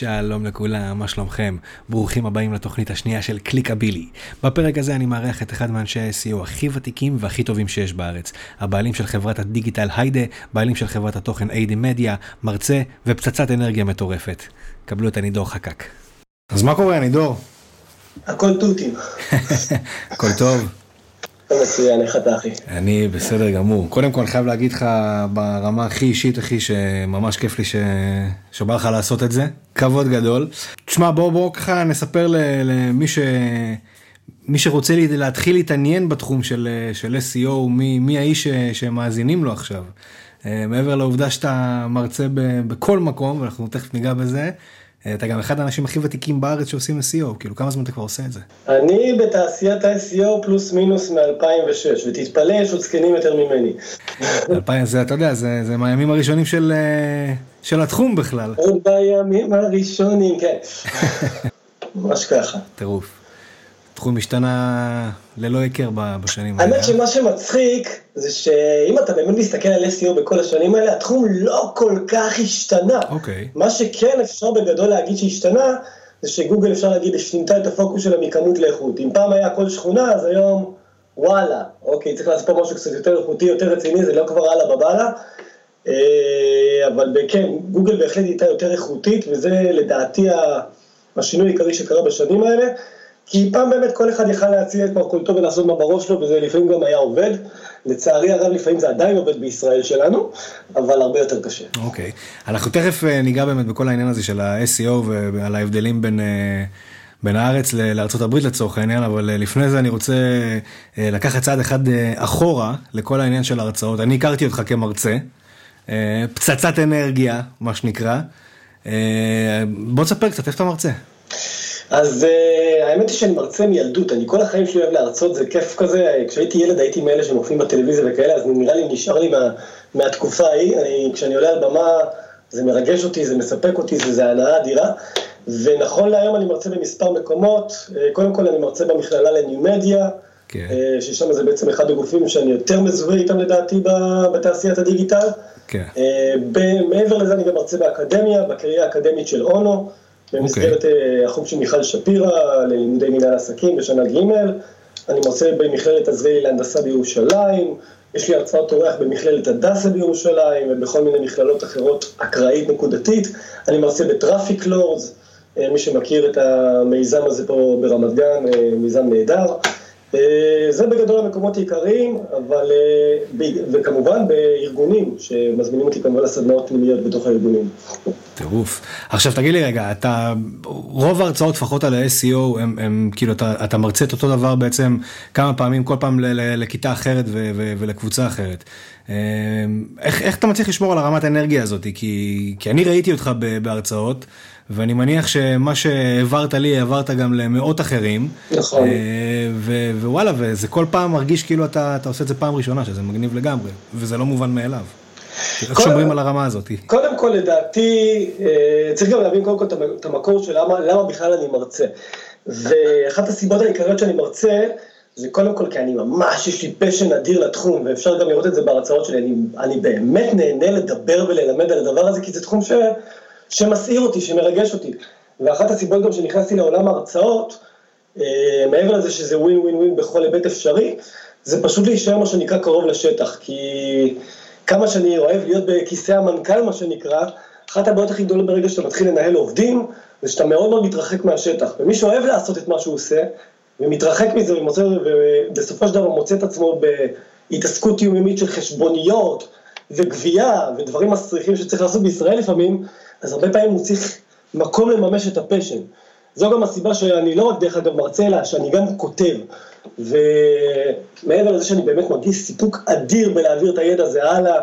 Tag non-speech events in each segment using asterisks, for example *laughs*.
שלום לכולם, מה שלומכם? ברוכים הבאים לתוכנית השנייה של קליקבילי. בפרק הזה אני מארח את אחד מאנשי ה-SEO הכי ותיקים והכי טובים שיש בארץ. הבעלים של חברת הדיגיטל היידה, בעלים של חברת התוכן איידי מדיה, מרצה ופצצת אנרגיה מטורפת. קבלו את הנידור חקק. אז מה קורה, הנידור? הכל תותים. הכל טוב? *laughs* מצוין, איך אתה אחי? אני בסדר גמור. קודם כל, אני חייב להגיד לך ברמה הכי אישית, אחי, שממש כיף לי ש... שבא לך לעשות את זה. כבוד גדול. תשמע, בוא, בוא ככה נספר למי ש... מי שרוצה להתחיל להתעניין בתחום של, של SEO, מי, מי האיש. שמאזינים לו עכשיו. אה, מעבר לעובדה שאתה מרצה ב... בכל מקום, ואנחנו תכף ניגע בזה. אתה גם אחד האנשים הכי ותיקים בארץ שעושים SEO, כאילו כמה זמן אתה כבר עושה את זה? אני בתעשיית ה-SEO פלוס מינוס מ-2006, ותתפלא, יש עוד זקנים יותר ממני. *laughs* 2000 זה, אתה יודע, זה, זה מהימים הראשונים של, אה, של התחום בכלל. בימים הראשונים, כן. *laughs* ממש ככה. טירוף. התחום השתנה ללא היכר בשנים האלה. האמת שמה שמצחיק זה שאם אתה באמת מסתכל על SEO בכל השנים האלה, התחום לא כל כך השתנה. אוקיי. מה שכן אפשר בגדול להגיד שהשתנה, זה שגוגל אפשר להגיד שינתה את הפוקוס שלה מכמות לאיכות. אם פעם היה כל שכונה, אז היום וואלה, אוקיי, צריך לעשות פה משהו קצת יותר איכותי, יותר רציני, זה לא כבר הלאה בבאללה. אה, אבל כן, גוגל בהחלט הייתה יותר איכותית, וזה לדעתי השינוי העיקרי שקרה בשנים האלה. כי פעם באמת כל אחד יכל להציע את מרכולתו ולעשות מה בראש שלו, וזה לפעמים גם היה עובד. לצערי הרב, לפעמים זה עדיין עובד בישראל שלנו, אבל הרבה יותר קשה. אוקיי. Okay. אנחנו תכף אה, ניגע באמת בכל העניין הזה של ה-SEO ועל ההבדלים בין... אה, בין הארץ לארה"ב לצורך העניין, אבל אה, לפני זה אני רוצה לקחת צעד אחד אחורה לכל העניין של ההרצאות. אני הכרתי אותך כמרצה, פצצת אנרגיה, מה שנקרא. בוא תספר קצת, איפה אתה מרצה? אז uh, האמת היא שאני מרצה מילדות, אני כל החיים שלי אוהב להרצות, זה כיף כזה, כשהייתי ילד הייתי מאלה שמופיעים בטלוויזיה וכאלה, אז נראה לי נשאר לי מה, מהתקופה ההיא, אני, כשאני עולה על במה זה מרגש אותי, זה מספק אותי, זה, זה הנאה אדירה, ונכון להיום אני מרצה במספר מקומות, uh, קודם כל אני מרצה במכללה לניו-מדיה. כן. uh, ששם זה בעצם אחד הגופים שאני יותר מזוהה איתם לדעתי בתעשיית הדיגיטל. כן. מעבר לזה אני גם מרצה באקדמיה, בקריירה האקדמית של אונו. במסגרת okay. אה, החוג של מיכל שפירא ללימודי מנהל עסקים בשנה ג', אני מרצה במכללת עזריאלי להנדסה בירושלים, יש לי הרצאות אורח במכללת הדסה בירושלים ובכל מיני מכללות אחרות אקראית נקודתית, אני מרצה בטראפיק לורדס, אה, מי שמכיר את המיזם הזה פה ברמת גן, אה, מיזם נהדר. אה, זה בגדול המקומות העיקריים, אבל, אה, וכמובן בארגונים, שמזמינים אותי כמובן לסדנאות פנימיות בתוך הארגונים. טירוף. עכשיו תגיד לי רגע, אתה, רוב ההרצאות לפחות על ה-SEO, הם, הם כאילו, אתה, אתה מרצה את אותו דבר בעצם כמה פעמים, כל פעם ל, ל, לכיתה אחרת ו, ו, ולקבוצה אחרת. אה, איך, איך אתה מצליח לשמור על הרמת האנרגיה הזאת? כי, כי אני ראיתי אותך בהרצאות. ואני מניח שמה שהעברת לי, העברת גם למאות אחרים. נכון. ו- ווואלה, וזה כל פעם מרגיש כאילו אתה, אתה עושה את זה פעם ראשונה, שזה מגניב לגמרי, וזה לא מובן מאליו. איך שומרים על הרמה הזאת? קודם כל, לדעתי, אה, צריך גם להבין קודם כל את המקור של למה, למה בכלל אני מרצה. ואחת הסיבות העיקריות שאני מרצה, זה קודם כל כי אני ממש, יש לי פשן אדיר לתחום, ואפשר גם לראות את זה בהרצאות שלי, אני, אני באמת נהנה לדבר וללמד על הדבר הזה, כי זה תחום ש... שמסעיר אותי, שמרגש אותי. ואחת הסיבות גם שנכנסתי לעולם ההרצאות, אה, מעבר לזה שזה ווין ווין ווין בכל היבט אפשרי, זה פשוט להישאר מה שנקרא קרוב לשטח, כי כמה שאני אוהב להיות בכיסא המנכ"ל, מה שנקרא, אחת הבעיות הכי גדולות ברגע שאתה מתחיל לנהל עובדים, זה שאתה מאוד מאוד מתרחק מהשטח. ומי שאוהב לעשות את מה שהוא עושה, ומתרחק מזה, ומוצא, ובסופו של דבר מוצא את עצמו בהתעסקות יומיומית של חשבוניות, וגבייה, ודברים מסריחים שצריך לעשות בישראל לפעמים, אז הרבה פעמים הוא צריך מקום לממש את הפשן. זו גם הסיבה שאני לא רק דרך אגב מרצה, אלא שאני גם כותב. ומעבר לזה שאני באמת מרגיש סיפוק אדיר בלהעביר את הידע הזה הלאה,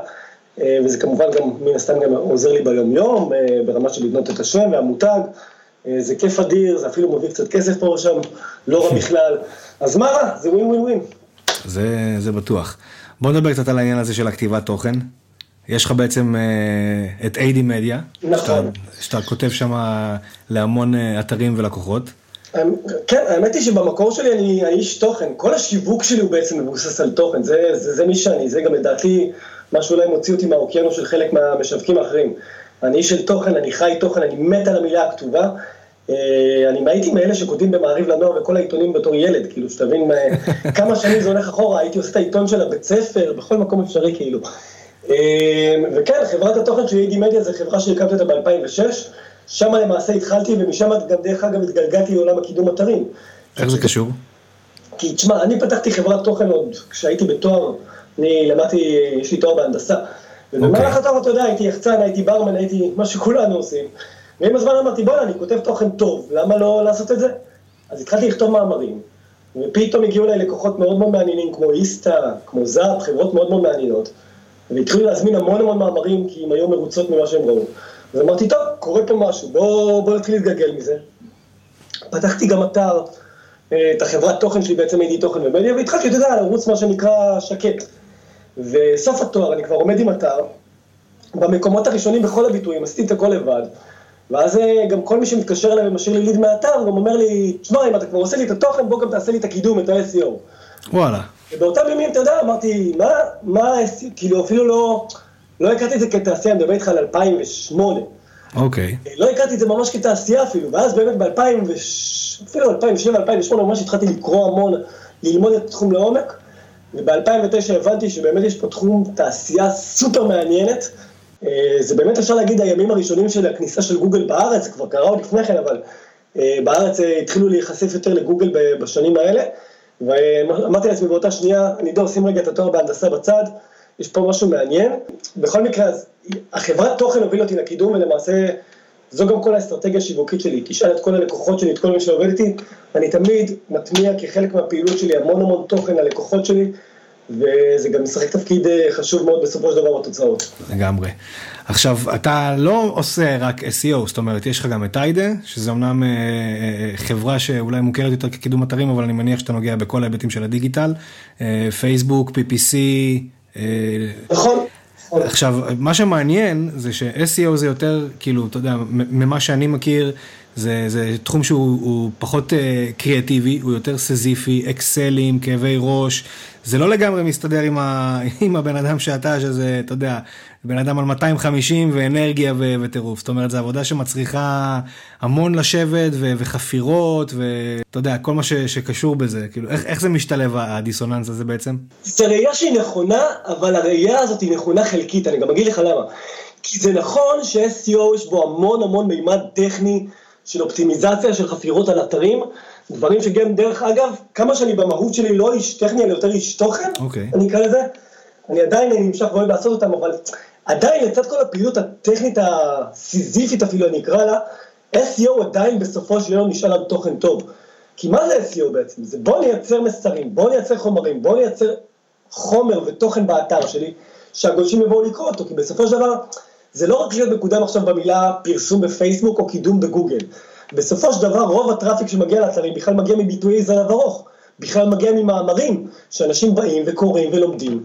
אה, וזה כמובן גם, מן הסתם גם עוזר לי ביום-יום, אה, ברמה של לבנות את השם והמותג. אה, זה כיף אדיר, זה אפילו מביא קצת כסף פה ושם, לא רע בכלל. אז מה רע? זה ווין ווין ווין. זה, זה בטוח. בוא נדבר קצת על העניין הזה של הכתיבת תוכן. יש לך בעצם uh, את איידי מדיה, נכון, שאתה, שאתה כותב שם להמון uh, אתרים ולקוחות. אמ, כן, האמת היא שבמקור שלי אני האיש תוכן, כל השיווק שלי הוא בעצם מבוסס על תוכן, זה, זה, זה מי שאני, זה גם לדעתי מה שאולי מוציא אותי מהאוקיינוס של חלק מהמשווקים האחרים. אני איש של תוכן, אני חי תוכן, אני מת על המילה הכתובה. אה, אני הייתי מאלה שכותבים במעריב לנוער וכל העיתונים בתור ילד, כאילו, שתבין *laughs* כמה שנים זה הולך אחורה, הייתי עושה את העיתון של הבית ספר, בכל מקום אפשרי, כאילו. וכן, חברת התוכן של אידי מדיה זה חברה שהקמתי אותה ב-2006, שם למעשה התחלתי, ומשם גם דרך אגב התגלגלתי לעולם הקידום אתרים. איך זה קשור? כי תשמע, אני פתחתי חברת תוכן עוד כשהייתי בתואר, אני למדתי, יש לי תואר בהנדסה. ובמהלך okay. התואר, אתה יודע, הייתי יחצן, הייתי ברמן, הייתי מה שכולנו עושים. ועם הזמן אמרתי, בוא'נה, אני כותב תוכן טוב, למה לא לעשות את זה? אז התחלתי לכתוב מאמרים, ופתאום הגיעו אליי לקוחות מאוד מאוד מעניינים, כמו איסטה, כמו זאפ, חברות מאוד מאוד מעניינות. והתחילו להזמין המון המון מאמרים, כי הם היו מרוצות ממה שהם ראו. אז אמרתי, טוב, קורה פה משהו, בוא, בוא נתחיל להתגלגל מזה. פתחתי גם אתר, אה, את החברת תוכן שלי, בעצם הייתי תוכן ומדיה, והתחלתי, אתה יודע, לרוץ מה שנקרא שקט. וסוף התואר, אני כבר עומד עם אתר, במקומות הראשונים בכל הביטויים, עשיתי את הכל לבד. ואז אה, גם כל מי שמתקשר אליי ומשאיר לי ליד מהאתר, גם אומר לי, תשמע, אם אתה כבר עושה לי את התוכן, בוא גם תעשה לי את הקידום, את ה-SEO. וואלה. ובאותם ימים, אתה יודע, אמרתי, מה, מה, כאילו אפילו לא, לא הכרתי את זה כתעשייה, אני מדבר איתך על 2008. אוקיי. לא הכרתי את זה ממש כתעשייה אפילו, ואז באמת ב-2000, אפילו 2007, 2008, ממש התחלתי לקרוא המון, ללמוד את התחום לעומק, וב-2009 הבנתי שבאמת יש פה תחום תעשייה סופר מעניינת. אה, זה באמת אפשר להגיד הימים הראשונים של הכניסה של גוגל בארץ, זה כבר קרה עוד לפני כן, אבל אה, בארץ אה, התחילו להיחשף יותר לגוגל בשנים האלה. ואמרתי לעצמי באותה שנייה, אני דור, שים רגע את התואר בהנדסה בצד, יש פה משהו מעניין. בכל מקרה, אז החברת תוכן הובילה אותי לקידום, ולמעשה זו גם כל האסטרטגיה השיווקית שלי. תשאל את כל הלקוחות שלי, את כל מי שעובד איתי, אני תמיד מטמיע כחלק מהפעילות שלי המון המון תוכן ללקוחות שלי. וזה גם משחק תפקיד אה, חשוב מאוד בסופו של דבר בתוצאות. לגמרי. עכשיו, אתה לא עושה רק SEO, זאת אומרת, יש לך גם את איידה, שזה אמנם אה, אה, חברה שאולי מוכרת יותר כקידום אתרים, אבל אני מניח שאתה נוגע בכל ההיבטים של הדיגיטל, פייסבוק, PPC. נכון. עכשיו, מה שמעניין זה ש-SEO זה יותר, כאילו, אתה יודע, ממה שאני מכיר, זה, זה תחום שהוא פחות uh, קריאטיבי, הוא יותר סזיפי, אקסלים, כאבי ראש, זה לא לגמרי מסתדר עם, ה, *laughs* עם הבן אדם שאתה, שזה, אתה יודע, בן אדם על 250 ואנרגיה ו, וטירוף, זאת אומרת, זו עבודה שמצריכה המון לשבת ו, וחפירות, ואתה יודע, כל מה ש, שקשור בזה, כאילו, איך, איך זה משתלב הדיסוננס הזה בעצם? זו ראייה שהיא נכונה, אבל הראייה הזאת היא נכונה חלקית, אני גם אגיד לך למה. כי זה נכון ש-SEO יש בו המון המון מימד טכני, של אופטימיזציה של חפירות על אתרים, דברים שגם דרך אגב, כמה שאני במהות שלי לא איש טכני, אני יותר איש תוכן, okay. אוקיי. אני אקרא לזה, אני עדיין נמשך ואוהב לעשות אותם, אבל עדיין לצד כל הפעילות הטכנית הסיזיפית אפילו אני אקרא לה, SEO עדיין בסופו של יום נשאל על תוכן טוב. כי מה זה SEO בעצם? זה בוא נייצר מסרים, בוא נייצר חומרים, בוא נייצר חומר ותוכן באתר שלי, שהגולשים יבואו לקרוא אותו, כי בסופו של דבר, זה לא רק להיות מקודם עכשיו במילה פרסום בפייסבוק או קידום בגוגל. בסופו של דבר רוב הטראפיק שמגיע לאתרים בכלל מגיע מביטויי זנב ארוך, בכלל מגיע ממאמרים שאנשים באים וקוראים ולומדים.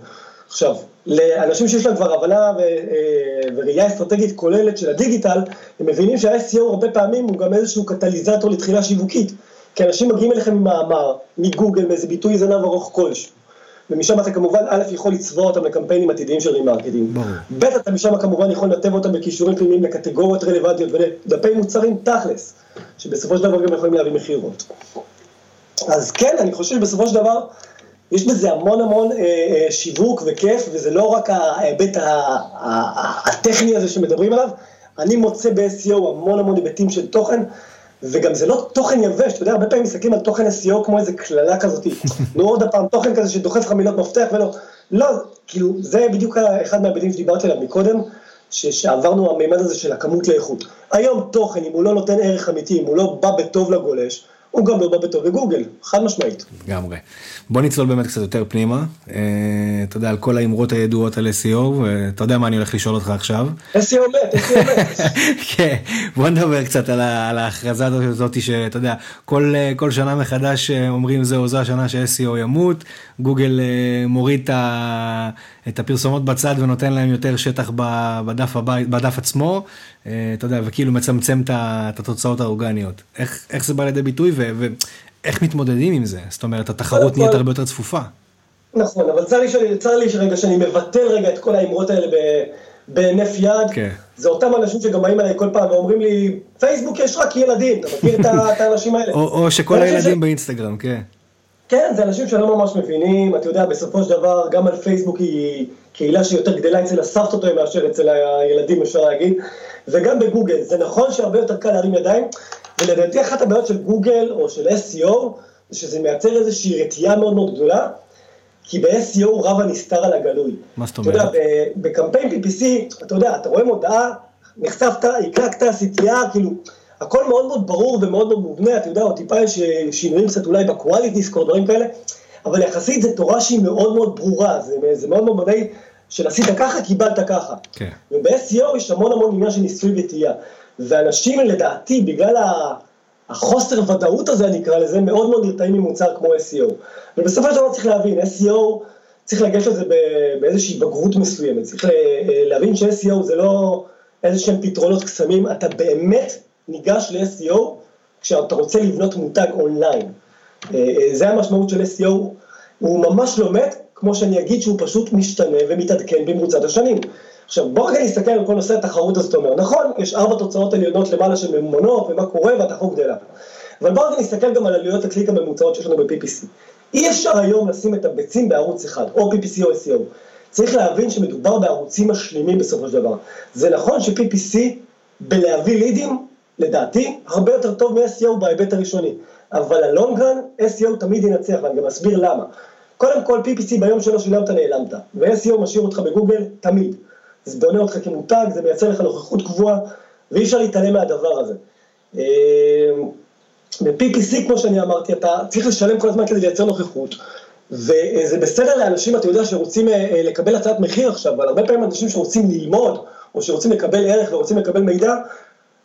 עכשיו, לאנשים שיש להם כבר הבנה ו- אה, וראייה אסטרטגית כוללת של הדיגיטל, הם מבינים שה-SEO הרבה פעמים הוא גם איזשהו קטליזטור לתכולה שיווקית. כי אנשים מגיעים אליכם עם מאמר, מגוגל, מאיזה ביטוי זנב ארוך כלשהו. ומשם אתה כמובן, א', יכול לצבוע אותם לקמפיינים עתידיים של remarketing. ב', אתה משם כמובן יכול לנתב אותם בקישורים פנימיים לקטגוריות רלוונטיות ולדפי מוצרים תכלס, שבסופו של דבר גם יכולים להביא מכירות. אז כן, אני חושב שבסופו של דבר, יש בזה המון המון אה, אה, שיווק וכיף, וזה לא רק ההיבט הטכני הזה שמדברים עליו, אני מוצא ב-SEO המון המון היבטים של תוכן, וגם זה לא תוכן יבש, אתה יודע, הרבה פעמים מסתכלים על תוכן SEO כמו איזה קללה כזאת, *laughs* נו עוד פעם, תוכן כזה שדוחף לך מילות מפתח ולא, לא, כאילו, זה בדיוק אחד מההיבטים שדיברתי עליו מקודם, שעברנו המימד הזה של הכמות לאיכות. היום תוכן, אם הוא לא נותן ערך אמיתי, אם הוא לא בא בטוב לגולש, הוא גם לא בא בטוב בגוגל, חד משמעית. לגמרי. בוא נצלול באמת קצת יותר פנימה, אה, אתה יודע, על כל האמרות הידועות על SEO, ואתה יודע מה אני הולך לשאול אותך עכשיו. SEO מת, SEO מת. *laughs* כן, בוא נדבר קצת על, ההכרזה הזאת שאתה יודע, כל, כל שנה מחדש אה, אומרים זהו, זו השנה ש-SEO ימות, גוגל אה, מוריד את הפרסומות בצד ונותן להם יותר שטח בדף, הבית, בדף עצמו, אתה יודע, וכאילו מצמצם את התוצאות האורגניות. איך, איך זה בא לידי ביטוי? ואיך מתמודדים עם זה? זאת אומרת, התחרות נהיית הרבה יותר צפופה. נכון, אבל צר לי, צר לי רגע שאני מבטל רגע את כל האמרות האלה בהינף יד. כן. זה אותם אנשים שגם באים אליי כל פעם ואומרים לי, פייסבוק יש רק ילדים, אתה מכיר את את האנשים האלה? או, או שכל הילדים ש- באינסטגרם, כן. כן, זה אנשים שלא ממש מבינים, אתה יודע, בסופו של דבר, גם על פייסבוק היא קהילה שיותר גדלה אצל הסבתות היום מאשר אצל הילדים, אפשר להגיד, וגם בגוגל. זה נכון שהרבה יותר קל להרים ידיים, ולדעתי אחת הבעיות של גוגל או של SEO, זה שזה מייצר איזושהי רתיעה מאוד מאוד גדולה, כי ב-SEO רב הנסתר על הגלוי. מה זאת אתה יודע, אומרת? בקמפיין PPC, אתה יודע, אתה רואה מודעה, נחשפת, הקלקת, CTR, כאילו, הכל מאוד מאוד ברור ומאוד מאוד מובנה, אתה יודע, או טיפה יש אה, שינויים קצת אולי בקואליטי סקור, דברים כאלה, אבל יחסית זו תורה שהיא מאוד מאוד ברורה, זה, זה מאוד מאוד מדעי של עשית ככה, קיבלת ככה. כן. וב-SEO יש המון המון עניין של ניסוי וטעייה. ואנשים לדעתי, בגלל ה- החוסר ודאות הזה, אני אקרא לזה, מאוד מאוד נרתעים ממוצר כמו SEO. ובסופו של דבר צריך להבין, SEO, צריך לגשת לזה באיזושהי בגרות מסוימת. צריך ל- להבין ש-SEO זה לא איזה שהם פתרונות קסמים, אתה באמת ניגש ל-SEO כשאתה רוצה לבנות מותג אונליין. אה, אה, זה המשמעות של SEO, הוא ממש לא מת, כמו שאני אגיד שהוא פשוט משתנה ומתעדכן במרוצת השנים. עכשיו בוא רגע נסתכל על כל נושא התחרות הזאת, אומר, נכון, יש ארבע תוצאות עליונות למעלה של ממומנות ומה קורה והתחרות גדלה. אבל בוא רגע נסתכל גם על עלויות הקליק הממוצעות שיש לנו ב-PPC. אי אפשר היום לשים את הביצים בערוץ אחד, או PPC או SEO. צריך להבין שמדובר בערוצים משלימים בסופו של דבר. זה נכון ש-PPC בלהביא לידים, לדעתי, הרבה יותר טוב מ-SEO בהיבט הראשוני. אבל הלונגרן, SEO תמיד ינצח, ואני גם אסביר למה. קודם כל, PPC ביום שלא שילמת נעלמת, ו-SEO משאיר אותך בגוגל תמיד. זה בונה אותך כמותג, זה מייצר לך נוכחות קבועה, ואי אפשר להתעלם מהדבר הזה. אה, ב-PPC, כמו שאני אמרתי, אתה צריך לשלם כל הזמן כדי לייצר נוכחות, וזה בסדר לאנשים, אתה יודע, שרוצים אה, אה, לקבל הצעת מחיר עכשיו, אבל הרבה פעמים אנשים שרוצים ללמוד, או שרוצים לקבל ערך ורוצים לקבל מידע,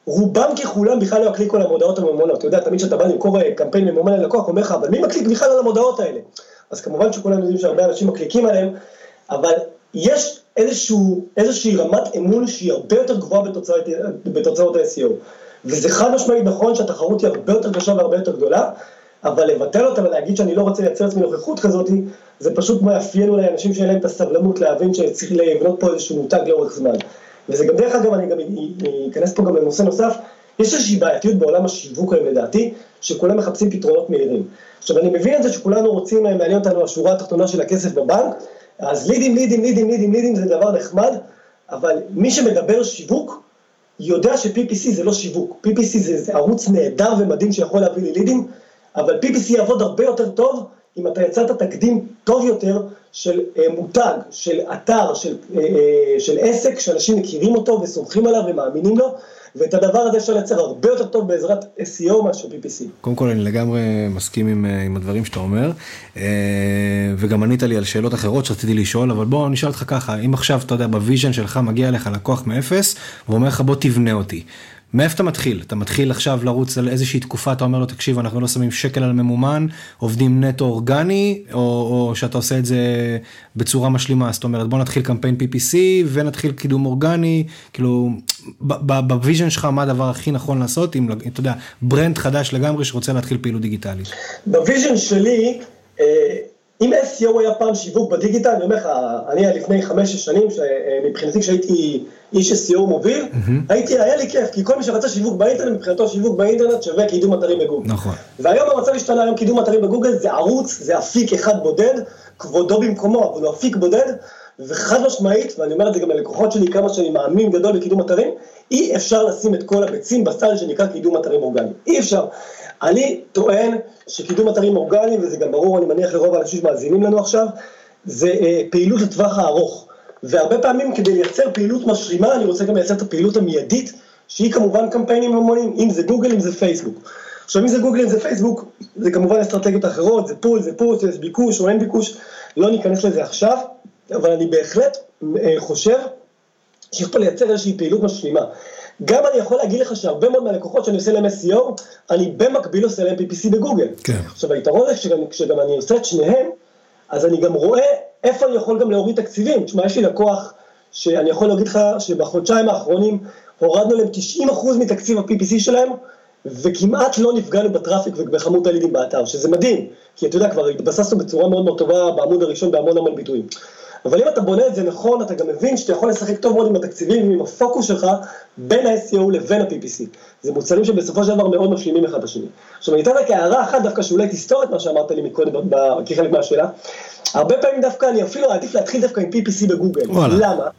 רובם ככולם בכלל לא יקליקו על המודעות הממומנות. אתה יודע, תמיד כשאתה בא למכור אה, קמפיין ממומן ללקוח, אומר לך, אבל מי מקליק בכלל על המודעות האלה? אז כמובן שכולם יודעים שהרבה אנשים מקליקים עליהם, אבל יש איזשהו, איזושהי רמת אמון שהיא הרבה יותר גבוהה בתוצאות, בתוצאות ה-SEO. וזה חד משמעית נכון שהתחרות היא הרבה יותר קשה והרבה יותר גדולה, אבל לבטל אותה ולהגיד שאני לא רוצה לייצר לעצמי נוכחות כזאת, זה פשוט מאפיין אולי אנשים שאין להם את הסבלנות להבין שצריך לבנות פה איזשהו מותג לאורך זמן. וזה גם דרך אגב, אני גם אכנס פה גם לנושא נוסף, יש איזושהי בעייתיות בעולם השיווק היום לדעתי, שכולם מחפשים פתרונות מהירים. עכשיו אני מבין את זה שכולנו רוצים, מעניין אותנו השורה התחתונה של הכסף בבנק, אז לידים, לידים, לידים, לידים, לידים זה דבר נחמד, אבל מי שמדבר שיווק, יודע ש-PPC זה לא שיווק, PPC זה, זה ערוץ נהדר ומדהים שיכול להביא לי לידים, אבל PPC יעבוד הרבה יותר טוב אם אתה יצרת תקדים טוב יותר של אה, מותג, של אתר, של, אה, אה, של עסק, שאנשים מכירים אותו וסומכים עליו ומאמינים לו, ואת הדבר הזה אפשר לייצר הרבה יותר טוב בעזרת SEO מאשר PPC. קודם כל אני לגמרי מסכים עם, עם הדברים שאתה אומר, וגם ענית לי על שאלות אחרות שרציתי לשאול, אבל בוא נשאל אותך ככה, אם עכשיו אתה יודע ב vision שלך מגיע אליך לקוח מאפס, ואומר לך בוא תבנה אותי. מאיפה אתה מתחיל? אתה מתחיל עכשיו לרוץ על איזושהי תקופה, אתה אומר לו, תקשיב, אנחנו לא שמים שקל על ממומן, עובדים נטו אורגני, או, או שאתה עושה את זה בצורה משלימה, זאת אומרת, בוא נתחיל קמפיין PPC ונתחיל קידום אורגני, כאילו, ב vision שלך, מה הדבר הכי נכון לעשות, אם, אתה יודע, brand חדש לגמרי שרוצה להתחיל פעילות דיגיטלית? ב vision שלי, אה, אם SEO היה פעם שיווק בדיגיטל, אני אומר לך, אני לפני חמש-שש שנים, מבחינתי כשהייתי איש SEO מוביל. הייתי, היה לי כיף, כי כל מי שרצה שיווק באינטרנט, מבחינתו שיווק באינטרנט שווה קידום אתרים בגוגל. נכון. והיום המצב השתנה, היום קידום אתרים בגוגל זה ערוץ, זה אפיק אחד בודד, כבודו במקומו, אבל הוא אפיק בודד, וחד משמעית, ואני אומר את זה גם ללקוחות שלי, כמה שאני מאמין גדול בקידום אתרים, אי אפשר לשים את כל הביצים בסל שנקרא קידום אתרים אורגניים. אי אפשר. אני טוען שקידום אתרים אורגניים, וזה גם ברור, אני מניח לרוב האנשים שמאזינים לנו עכשיו, זה אה, פעילות לטווח הארוך. והרבה פעמים כדי לייצר פעילות משלימה, אני רוצה גם לייצר את הפעילות המיידית, שהיא כמובן קמפיינים המונים, אם זה גוגל, אם זה פייסבוק. עכשיו, אם זה גוגל, אם זה פייסבוק, זה כמובן אסטרטגיות אחרות, זה פול, זה פוש, יש ביקוש או אין ביקוש, לא ניכנס לזה עכשיו, אבל אני בהחלט אה, חושב שצריך פה לייצר איזושהי פעילות משלימה. גם אני יכול להגיד לך שהרבה מאוד מהלקוחות שאני עושה להם SEO, אני במקביל עושה להם PPC בגוגל. כן. עכשיו היתרון זה שגם, כשגם אני עושה את שניהם, אז אני גם רואה איפה אני יכול גם להוריד תקציבים. תשמע, יש לי לקוח שאני יכול להגיד לך שבחודשיים האחרונים הורדנו להם 90% מתקציב ה-PPC שלהם, וכמעט לא נפגענו בטראפיק ובכמות הלידים באתר, שזה מדהים, כי אתה יודע, כבר התבססנו בצורה מאוד מאוד טובה בעמוד הראשון בהמון המון ביטויים. אבל אם אתה בונה את זה נכון, אתה גם מבין שאתה יכול לשחק טוב מאוד עם התקציבים ועם הפוקוס שלך בין ה-SEO לבין ה-PPC. זה מוצרים שבסופו של דבר מאוד משלימים אחד את השני. עכשיו אני אתן רק הערה אחת דווקא שאולי תסתור את מה שאמרת לי מקודם כחלק מהשאלה. הרבה פעמים דווקא אני אפילו עדיף להתחיל דווקא עם PPC בגוגל. וואלה. למה?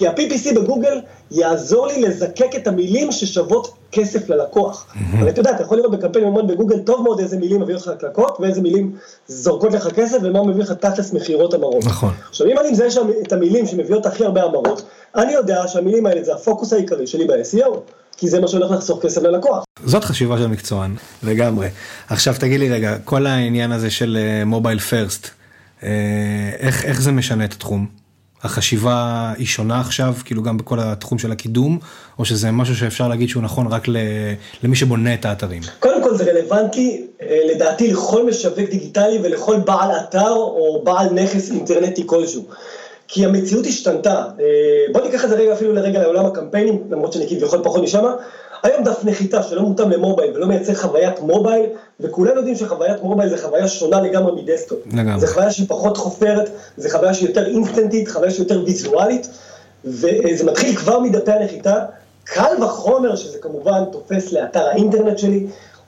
כי ה-PPC בגוגל יעזור לי לזקק את המילים ששוות כסף ללקוח. אבל אתה יודע, אתה יכול לראות בקמפיין ממון בגוגל טוב מאוד איזה מילים מביאות לך לקלקות, ואיזה מילים זורקות לך כסף, ומה מביא לך תכלס מכירות המרות. נכון. עכשיו, אם אני מזהה שם את המילים שמביאות הכי הרבה המרות, אני יודע שהמילים האלה זה הפוקוס העיקרי שלי ב-SEO. כי זה מה שהולך לחסוך כסף ללקוח. זאת חשיבה של מקצוען, לגמרי. עכשיו תגיד לי רגע, כל העניין הזה של מובייל uh, פרסט, uh, איך, איך זה משנה את התחום? החשיבה היא שונה עכשיו, כאילו גם בכל התחום של הקידום, או שזה משהו שאפשר להגיד שהוא נכון רק למי שבונה את האתרים? קודם כל זה רלוונטי לדעתי לכל משווק דיגיטלי ולכל בעל אתר או בעל נכס אינטרנטי כלשהו. כי המציאות השתנתה. בוא ניקח את זה רגע אפילו לרגע לעולם הקמפיינים, למרות שאני כביכול פחות משמה. היום דף נחיתה שלא מותאם למובייל ולא מייצר חוויית מובייל, וכולם יודעים שחוויית מובייל זה חוויה שונה לגמרי מדסטופ. לגמרי. זה חוויה שהיא פחות חופרת, זה חוויה שהיא יותר אינסטנטית, חוויה שהיא יותר ויזואלית, וזה מתחיל כבר מדפי הנחיתה. קל וחומר שזה כמובן תופס לאתר האינטרנט שלי,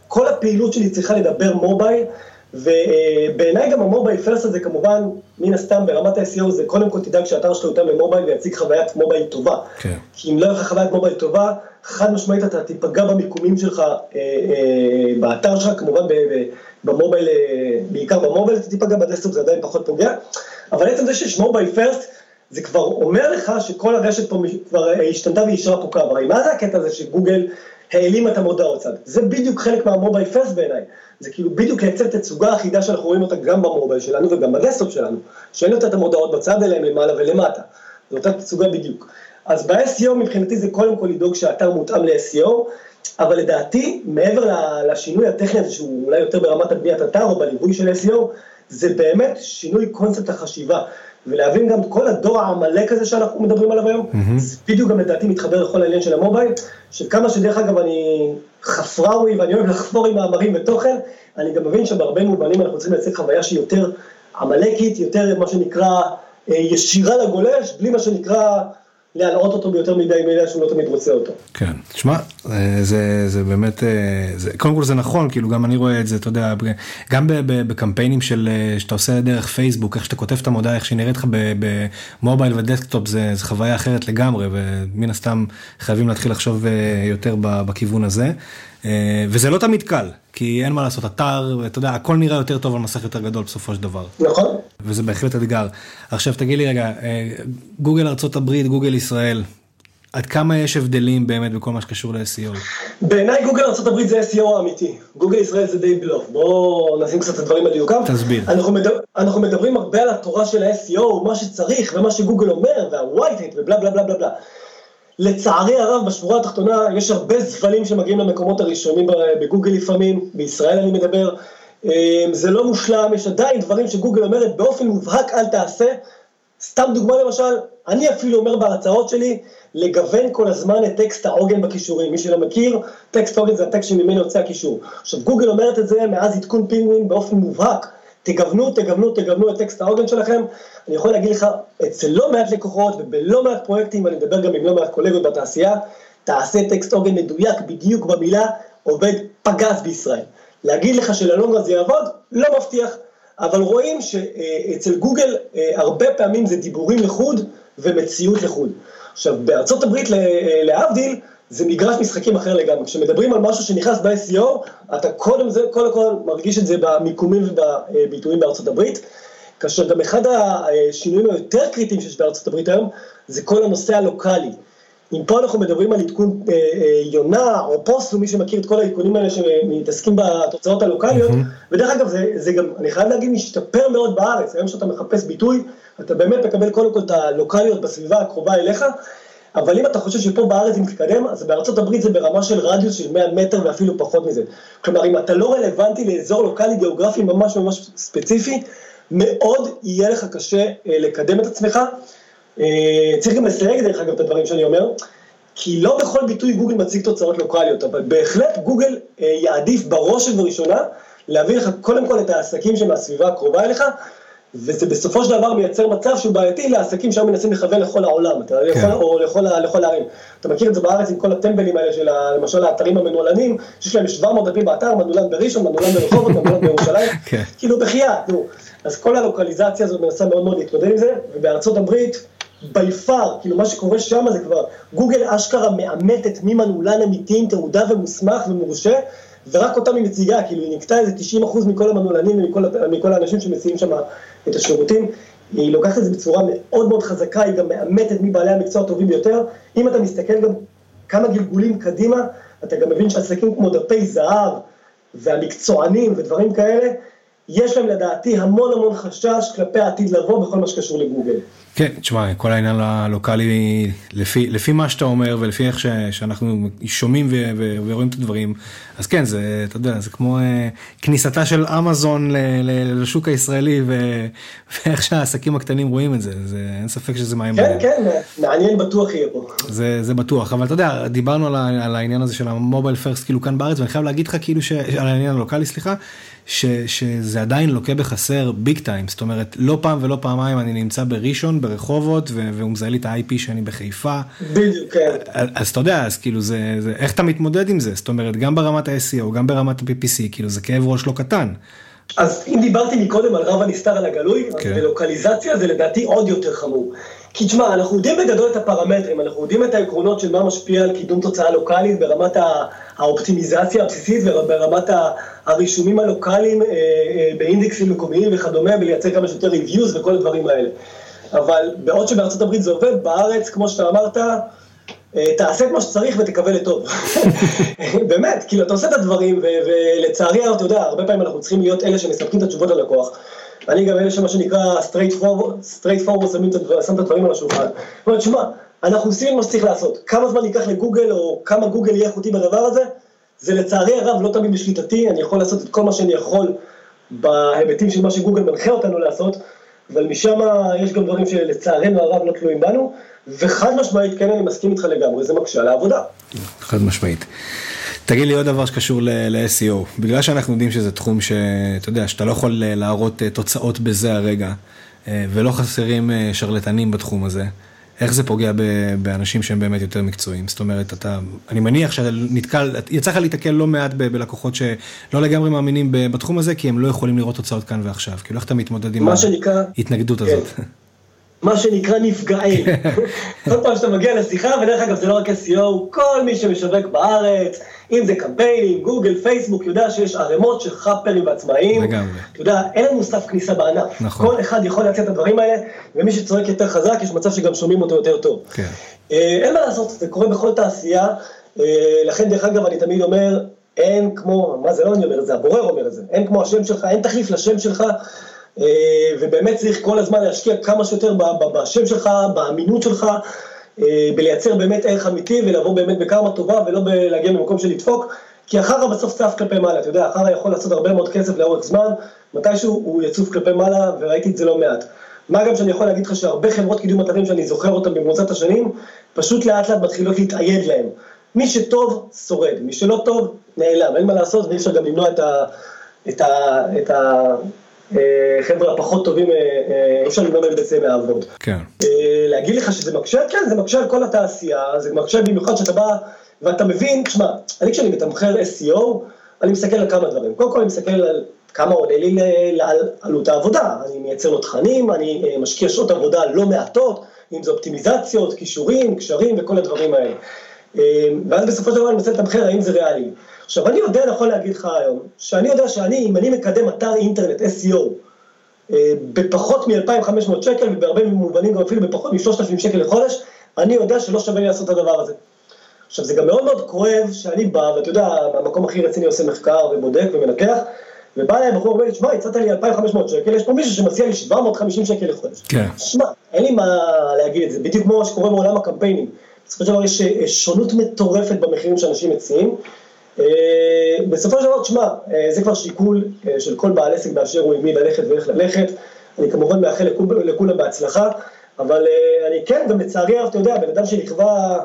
כל הפעילות שלי צריכה לדבר מובייל, ובעיניי גם המובייל first הזה כמובן, מן הסתם ברמת ה-SEO זה קודם כל תדאג שהאתר שלך יותאם למובייל ויציג חוויית מובייל טובה. כן. כי אם לא יהיה לך חוויית מובייל טובה, חד משמעית אתה תיפגע במיקומים שלך אה, אה, באתר שלך, כמובן במובייל, אה, בעיקר במובייל אתה תיפגע, בדסטופ זה עדיין פחות פוגע, אבל עצם זה שיש מובייל first, זה כבר אומר לך שכל הרשת פה כבר השתנתה ויישרה פה קו, הרי מה זה הקטע הזה שגוגל העלים את המודעות צד? זה בדיוק חלק מהמובייל first בעיניי, זה כאילו בדיוק לייצר תצוגה אחידה שאנחנו רואים אותה גם במובייל שלנו וגם בדסטופ שלנו, שאין יותר את המודעות בצד אלא הן למעלה ולמטה, זו אותה תצוגה בדיוק. אז ב-SEO מבחינתי זה קודם כל לדאוג שהאתר מותאם ל-SEO, אבל לדעתי, מעבר לשינוי הטכני הזה, שהוא אולי יותר ברמת הבניית אתר או בליווי של SEO, זה באמת שינוי קונספט החשיבה. ולהבין גם כל הדור העמלק הזה שאנחנו מדברים עליו היום, mm-hmm. זה בדיוק גם לדעתי מתחבר לכל העניין של המובייל, שכמה שדרך אגב אני חפראווי ואני אוהב לחפור עם מאמרים ותוכן, אני גם מבין שבהרבה מובנים אנחנו צריכים לייצר חוויה שהיא יותר עמלקית, יותר מה שנקרא אה, ישירה לגולש, בלי מה שנקרא להלאות אותו ביותר מדי מידע שהוא לא תמיד רוצה אותו. כן, תשמע, זה, זה באמת, זה, קודם כל זה נכון, כאילו גם אני רואה את זה, אתה יודע, גם בקמפיינים של, שאתה עושה דרך פייסבוק, איך שאתה כותב את המודעה, איך שהיא נראית לך במובייל ודסקטופ, זה, זה חוויה אחרת לגמרי, ומן הסתם חייבים להתחיל לחשוב יותר בכיוון הזה. אה, וזה לא תמיד קל, כי אין מה לעשות, אתר, אתה יודע, הכל נראה יותר טוב על מסך יותר גדול בסופו של דבר. נכון. וזה בהחלט אתגר. עכשיו תגיד לי רגע, אה, גוגל ארה"ב, גוגל ישראל, עד כמה יש הבדלים באמת בכל מה שקשור ל-SEO? בעיניי גוגל ארה"ב זה SEO האמיתי, גוגל ישראל זה די בלוף, בואו נשים קצת את הדברים על דיוקם. תסביר. אנחנו, מדבר, אנחנו מדברים הרבה על התורה של ה-SEO, מה שצריך ומה שגוגל אומר, וה-white ובלה בלה בלה בלה בלה. לצערי הרב, בשורה התחתונה, יש הרבה זבלים שמגיעים למקומות הראשונים בגוגל לפעמים, בישראל אני מדבר. אמ, זה לא מושלם, יש עדיין דברים שגוגל אומרת באופן מובהק אל תעשה. סתם דוגמה למשל, אני אפילו אומר בהרצאות שלי, לגוון כל הזמן את טקסט העוגן בכישורים. מי שלא מכיר, טקסט העוגן זה הטקסט שממנו יוצא הקישור. עכשיו גוגל אומרת את זה מאז עדכון פינגווין באופן מובהק. תגוונו, תגוונו, תגוונו את טקסט העוגן שלכם. אני יכול להגיד לך, אצל לא מעט לקוחות ובלא מעט פרויקטים, ואני מדבר גם עם לא מעט קולגות בתעשייה, תעשה טקסט עוגן מדויק בדיוק במילה, עובד פגז בישראל. להגיד לך שללונגרה זה יעבוד? לא מבטיח. אבל רואים שאצל גוגל אה, הרבה פעמים זה דיבורים לחוד ומציאות לחוד. עכשיו, בארצות הברית להבדיל, זה מגרש משחקים אחר לגמרי. כשמדברים על משהו שנכנס ב-SEO, אתה קודם זה, קודם כל מרגיש את זה במיקומים ובביטויים בארצות הברית, כאשר גם אחד השינויים היותר קריטיים שיש בארצות הברית היום, זה כל הנושא הלוקאלי. אם פה אנחנו מדברים על עדכון אה, אה, יונה או פוסט, ומי שמכיר את כל העדכונים האלה שמתעסקים בתוצאות הלוקאליות, mm-hmm. ודרך אגב זה, זה גם, אני חייב להגיד, משתפר מאוד בארץ, היום שאתה מחפש ביטוי, אתה באמת מקבל קודם כל את הלוקאליות בסביבה הקרובה אליך, אבל אם אתה חושב שפה בארץ אם תתקדם, אז בארצות הברית זה ברמה של רדיוס של 100 מטר ואפילו פחות מזה. כלומר, אם אתה לא רלוונטי לאזור לוקאלי גיאוגרפי ממש ממש ספציפי, מאוד יהיה לך קשה אה, לקדם את עצמך. אה, צריך גם לסייג דרך אגב את הדברים שאני אומר, כי לא בכל ביטוי גוגל מציג תוצאות לוקאליות, אבל בהחלט גוגל אה, יעדיף בראש ובראשונה להביא לך קודם כל את העסקים שמהסביבה הקרובה אליך, וזה בסופו של דבר מייצר מצב שהוא בעייתי לעסקים שהיום מנסים לכוון לכל העולם, אתה כן. יכול, או לכל, לכל הערים. אתה מכיר את זה בארץ עם כל הטמבלים האלה של למשל האתרים המנוהלנים, שיש להם 700 דפים באתר, מנעולן בראשון, מנעולן ברחובות, מנעולן בירושלים, *laughs* כן. כאילו בחייאת, נו. אז כל הלוקליזציה הזאת מנסה מאוד מאוד להתמודד עם זה, ובארצות הברית, בי פאר, כאילו מה שקורה שם זה כבר, גוגל אשכרה מאמתת מי מנעולן אמיתי עם תעודה ומוסמך ומורשה, ורק אותם היא מציגה, כאילו היא נקטה איזה 90% מכל המנעולנים ומכל האנשים שמציעים שם את השירותים. היא לוקחת את זה בצורה מאוד מאוד חזקה, היא גם מאמתת מבעלי המקצוע הטובים ביותר. אם אתה מסתכל גם כמה גלגולים קדימה, אתה גם מבין שעסקים כמו דפי זהב והמקצוענים ודברים כאלה, יש להם לדעתי המון המון חשש כלפי העתיד לבוא בכל מה שקשור לגוגל. כן, תשמע, כל העניין הלוקאלי, לפי, לפי מה שאתה אומר ולפי איך ש, שאנחנו שומעים ו, ו, ורואים את הדברים, אז כן, זה, אתה יודע, זה כמו uh, כניסתה של אמזון ל, ל, לשוק הישראלי ו, *laughs* ואיך שהעסקים הקטנים רואים את זה, זה אין ספק שזה מים. כן, כן, מעניין בטוח יהיה פה. זה, זה בטוח, אבל אתה יודע, דיברנו על, על העניין הזה של המובייל פרסט כאילו כאן בארץ, ואני חייב להגיד לך כאילו, ש, על העניין הלוקאלי, סליחה, ש, שזה עדיין לוקה בחסר ביג טיים, זאת אומרת, לא פעם ולא פעמיים אני נמצא בראשון, ברחובות, והוא מזהה לי את ה-IP שאני בחיפה. בדיוק, כן. אז אתה יודע, אז כאילו זה, זה, איך אתה מתמודד עם זה? זאת אומרת, גם ברמת ה-SEO, גם ברמת ה-PPC, כאילו זה כאב ראש לא קטן. אז אם דיברתי מקודם על רב הנסתר על הגלוי, כן. אז בלוקליזציה זה לדעתי עוד יותר חמור. כי תשמע, אנחנו יודעים בגדול את הפרמטרים, אנחנו יודעים את העקרונות של מה משפיע על קידום תוצאה לוקאלית ברמת האופטימיזציה הבסיסית וברמת הרישומים הלוקאליים אה, אה, באינדקסים מקומיים וכדומה, ולייצר כמה שיותר ריוויוז וכל הדברים האלה. אבל בעוד שבארצות הברית זה עובד, בארץ, כמו שאתה אמרת, אה, תעשה את מה שצריך ותקווה לטוב. *laughs* באמת, כאילו, אתה עושה את הדברים, ולצערי, אתה יודע, הרבה פעמים אנחנו צריכים להיות אלה שמספקים את התשובות ללקוח. אני גם אלה שמה שנקרא straight forward, straight forward שמים את הדברים על השולחן. זאת אומרת, שמע, אנחנו עושים מה שצריך לעשות. כמה זמן ייקח לגוגל, או כמה גוגל יהיה איכותי בדבר הזה, זה לצערי הרב לא תמיד בשליטתי, אני יכול לעשות את כל מה שאני יכול בהיבטים של מה שגוגל מנחה אותנו לעשות, אבל משם יש גם דברים שלצערנו הרב לא תלויים בנו, וחד משמעית, כן, אני מסכים איתך לגמרי, זה מקשה על העבודה. חד משמעית. תגיד לי עוד דבר שקשור ל-SEO, בגלל שאנחנו יודעים שזה תחום שאתה יודע, שאתה לא יכול אה, להראות אה, תוצאות בזה הרגע, אה, ולא חסרים שרלטנים בתחום הזה, איך זה פוגע באנשים שהם באמת יותר מקצועיים? זאת אומרת, אתה, אני מניח שנתקל, יצא לך להתקל לא מעט בלקוחות שלא לגמרי מאמינים בתחום הזה, כי הם לא יכולים לראות תוצאות כאן ועכשיו. כאילו, איך אתה מתמודד עם ההתנגדות כן. הזאת? מה שנקרא נפגעים. כל פעם שאתה מגיע לשיחה, ודרך אגב זה לא רק SEO, כל מי שמשווק בארץ, אם זה קמפיינים, גוגל, פייסבוק, יודע שיש ערימות של חאפרים ועצמאים. לגמרי. אתה יודע, אין לנו סף כניסה בענף. נכון. כל אחד יכול להציע את הדברים האלה, ומי שצועק יותר חזק, יש מצב שגם שומעים אותו יותר טוב. כן. אה, אין מה לעשות, זה קורה בכל תעשייה, אה, לכן דרך אגב אני תמיד אומר, אין כמו, מה זה לא אני אומר את זה, הבורר אומר את זה, אין כמו השם שלך, אין תחליף לשם שלך. אה, ובאמת צריך כל הזמן להשקיע כמה שיותר בשם שלך, באמינות שלך, אה, בלייצר באמת ערך אמיתי ולבוא באמת בקרמה טובה ולא להגיע ממקום של לדפוק, כי החרא בסוף צף כלפי מעלה, אתה יודע, החרא יכול לעשות הרבה מאוד כסף לאורך זמן, מתישהו הוא יצוף כלפי מעלה וראיתי את זה לא מעט. מה גם שאני יכול להגיד לך שהרבה חברות קידום אתרים שאני זוכר אותן במרוצת השנים, פשוט לאט לאט מתחילות להתאייד להם. מי שטוב, שורד, מי שלא טוב, נעלם, אין מה לעשות ואי אפשר גם למנוע את ה... את ה... את ה חבר'ה הפחות טובים, אה, אה, אי אפשר למנוע מהם בעצם לעבוד. כן. להגיד לך שזה מקשה? כן, זה מקשה על כל התעשייה, זה מקשה במיוחד שאתה בא ואתה מבין, תשמע, אני כשאני מתמחר SEO, אני מסתכל על כמה דברים. קודם כל אני מסתכל על כמה עולה לי על עלות העבודה. אני מייצר לו תכנים, אני משקיע שעות עבודה לא מעטות, אם זה אופטימיזציות, כישורים, קשרים וכל הדברים האלה. ואז בסופו של דבר אני מנסה לתמחר האם זה ריאלי. עכשיו, אני יודע, יכול להגיד לך היום, שאני יודע שאני, אם אני מקדם אתר אינטרנט, SEO, אה, בפחות מ-2,500 שקל, ובהרבה מובנים גם אפילו בפחות מ-3,000 שקל לחודש, אני יודע שלא שווה לי לעשות את הדבר הזה. עכשיו, זה גם מאוד מאוד כואב שאני בא, ואתה יודע, במקום הכי רציני עושה מחקר ובודק ומנקח, ובא אליי בחור ואומר לי, שמע, הצעת לי 2,500 שקל, יש פה מישהו שמציע לי 750 שקל לחודש. כן. שמע, אין לי מה להגיד את זה, בדיוק כמו מה שקורה בעולם הקמפיינים. בסופו של דבר יש אה, שונות מטורפת במחירים שאנשים מציעים, אה, בסופו של דבר, תשמע, אה, זה כבר שיקול של כל בעל עסק באשר הוא עם מי ללכת ואיך ללכת. אני כמובן מאחל לכולם בהצלחה, אבל אני כן, גם לצערי הרב, אתה יודע, בן אדם שנכווה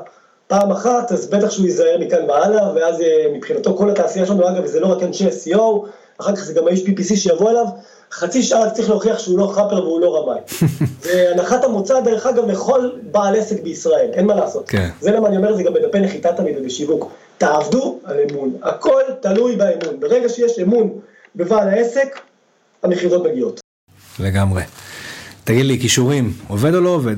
פעם אחת, אז בטח שהוא ייזהר מכאן והלאה, ואז מבחינתו כל התעשייה שלנו, אגב, וזה לא רק אנשי SEO, אחר כך זה גם ה-HPPC שיבוא אליו, חצי שעה רק צריך להוכיח שהוא לא חאפר והוא לא רמאי. *laughs* והנחת המוצא, דרך אגב, לכל בעל עסק בישראל, אין מה לעשות. כן. זה למה אני אומר זה גם בדפי נחיתה תמיד ובשיווק. תעבדו על אמון, הכל תלוי באמון. ברגע שיש אמון בבעל העסק, המכירות מגיעות. לגמרי. תגיד לי, כישורים, עובד או לא עובד?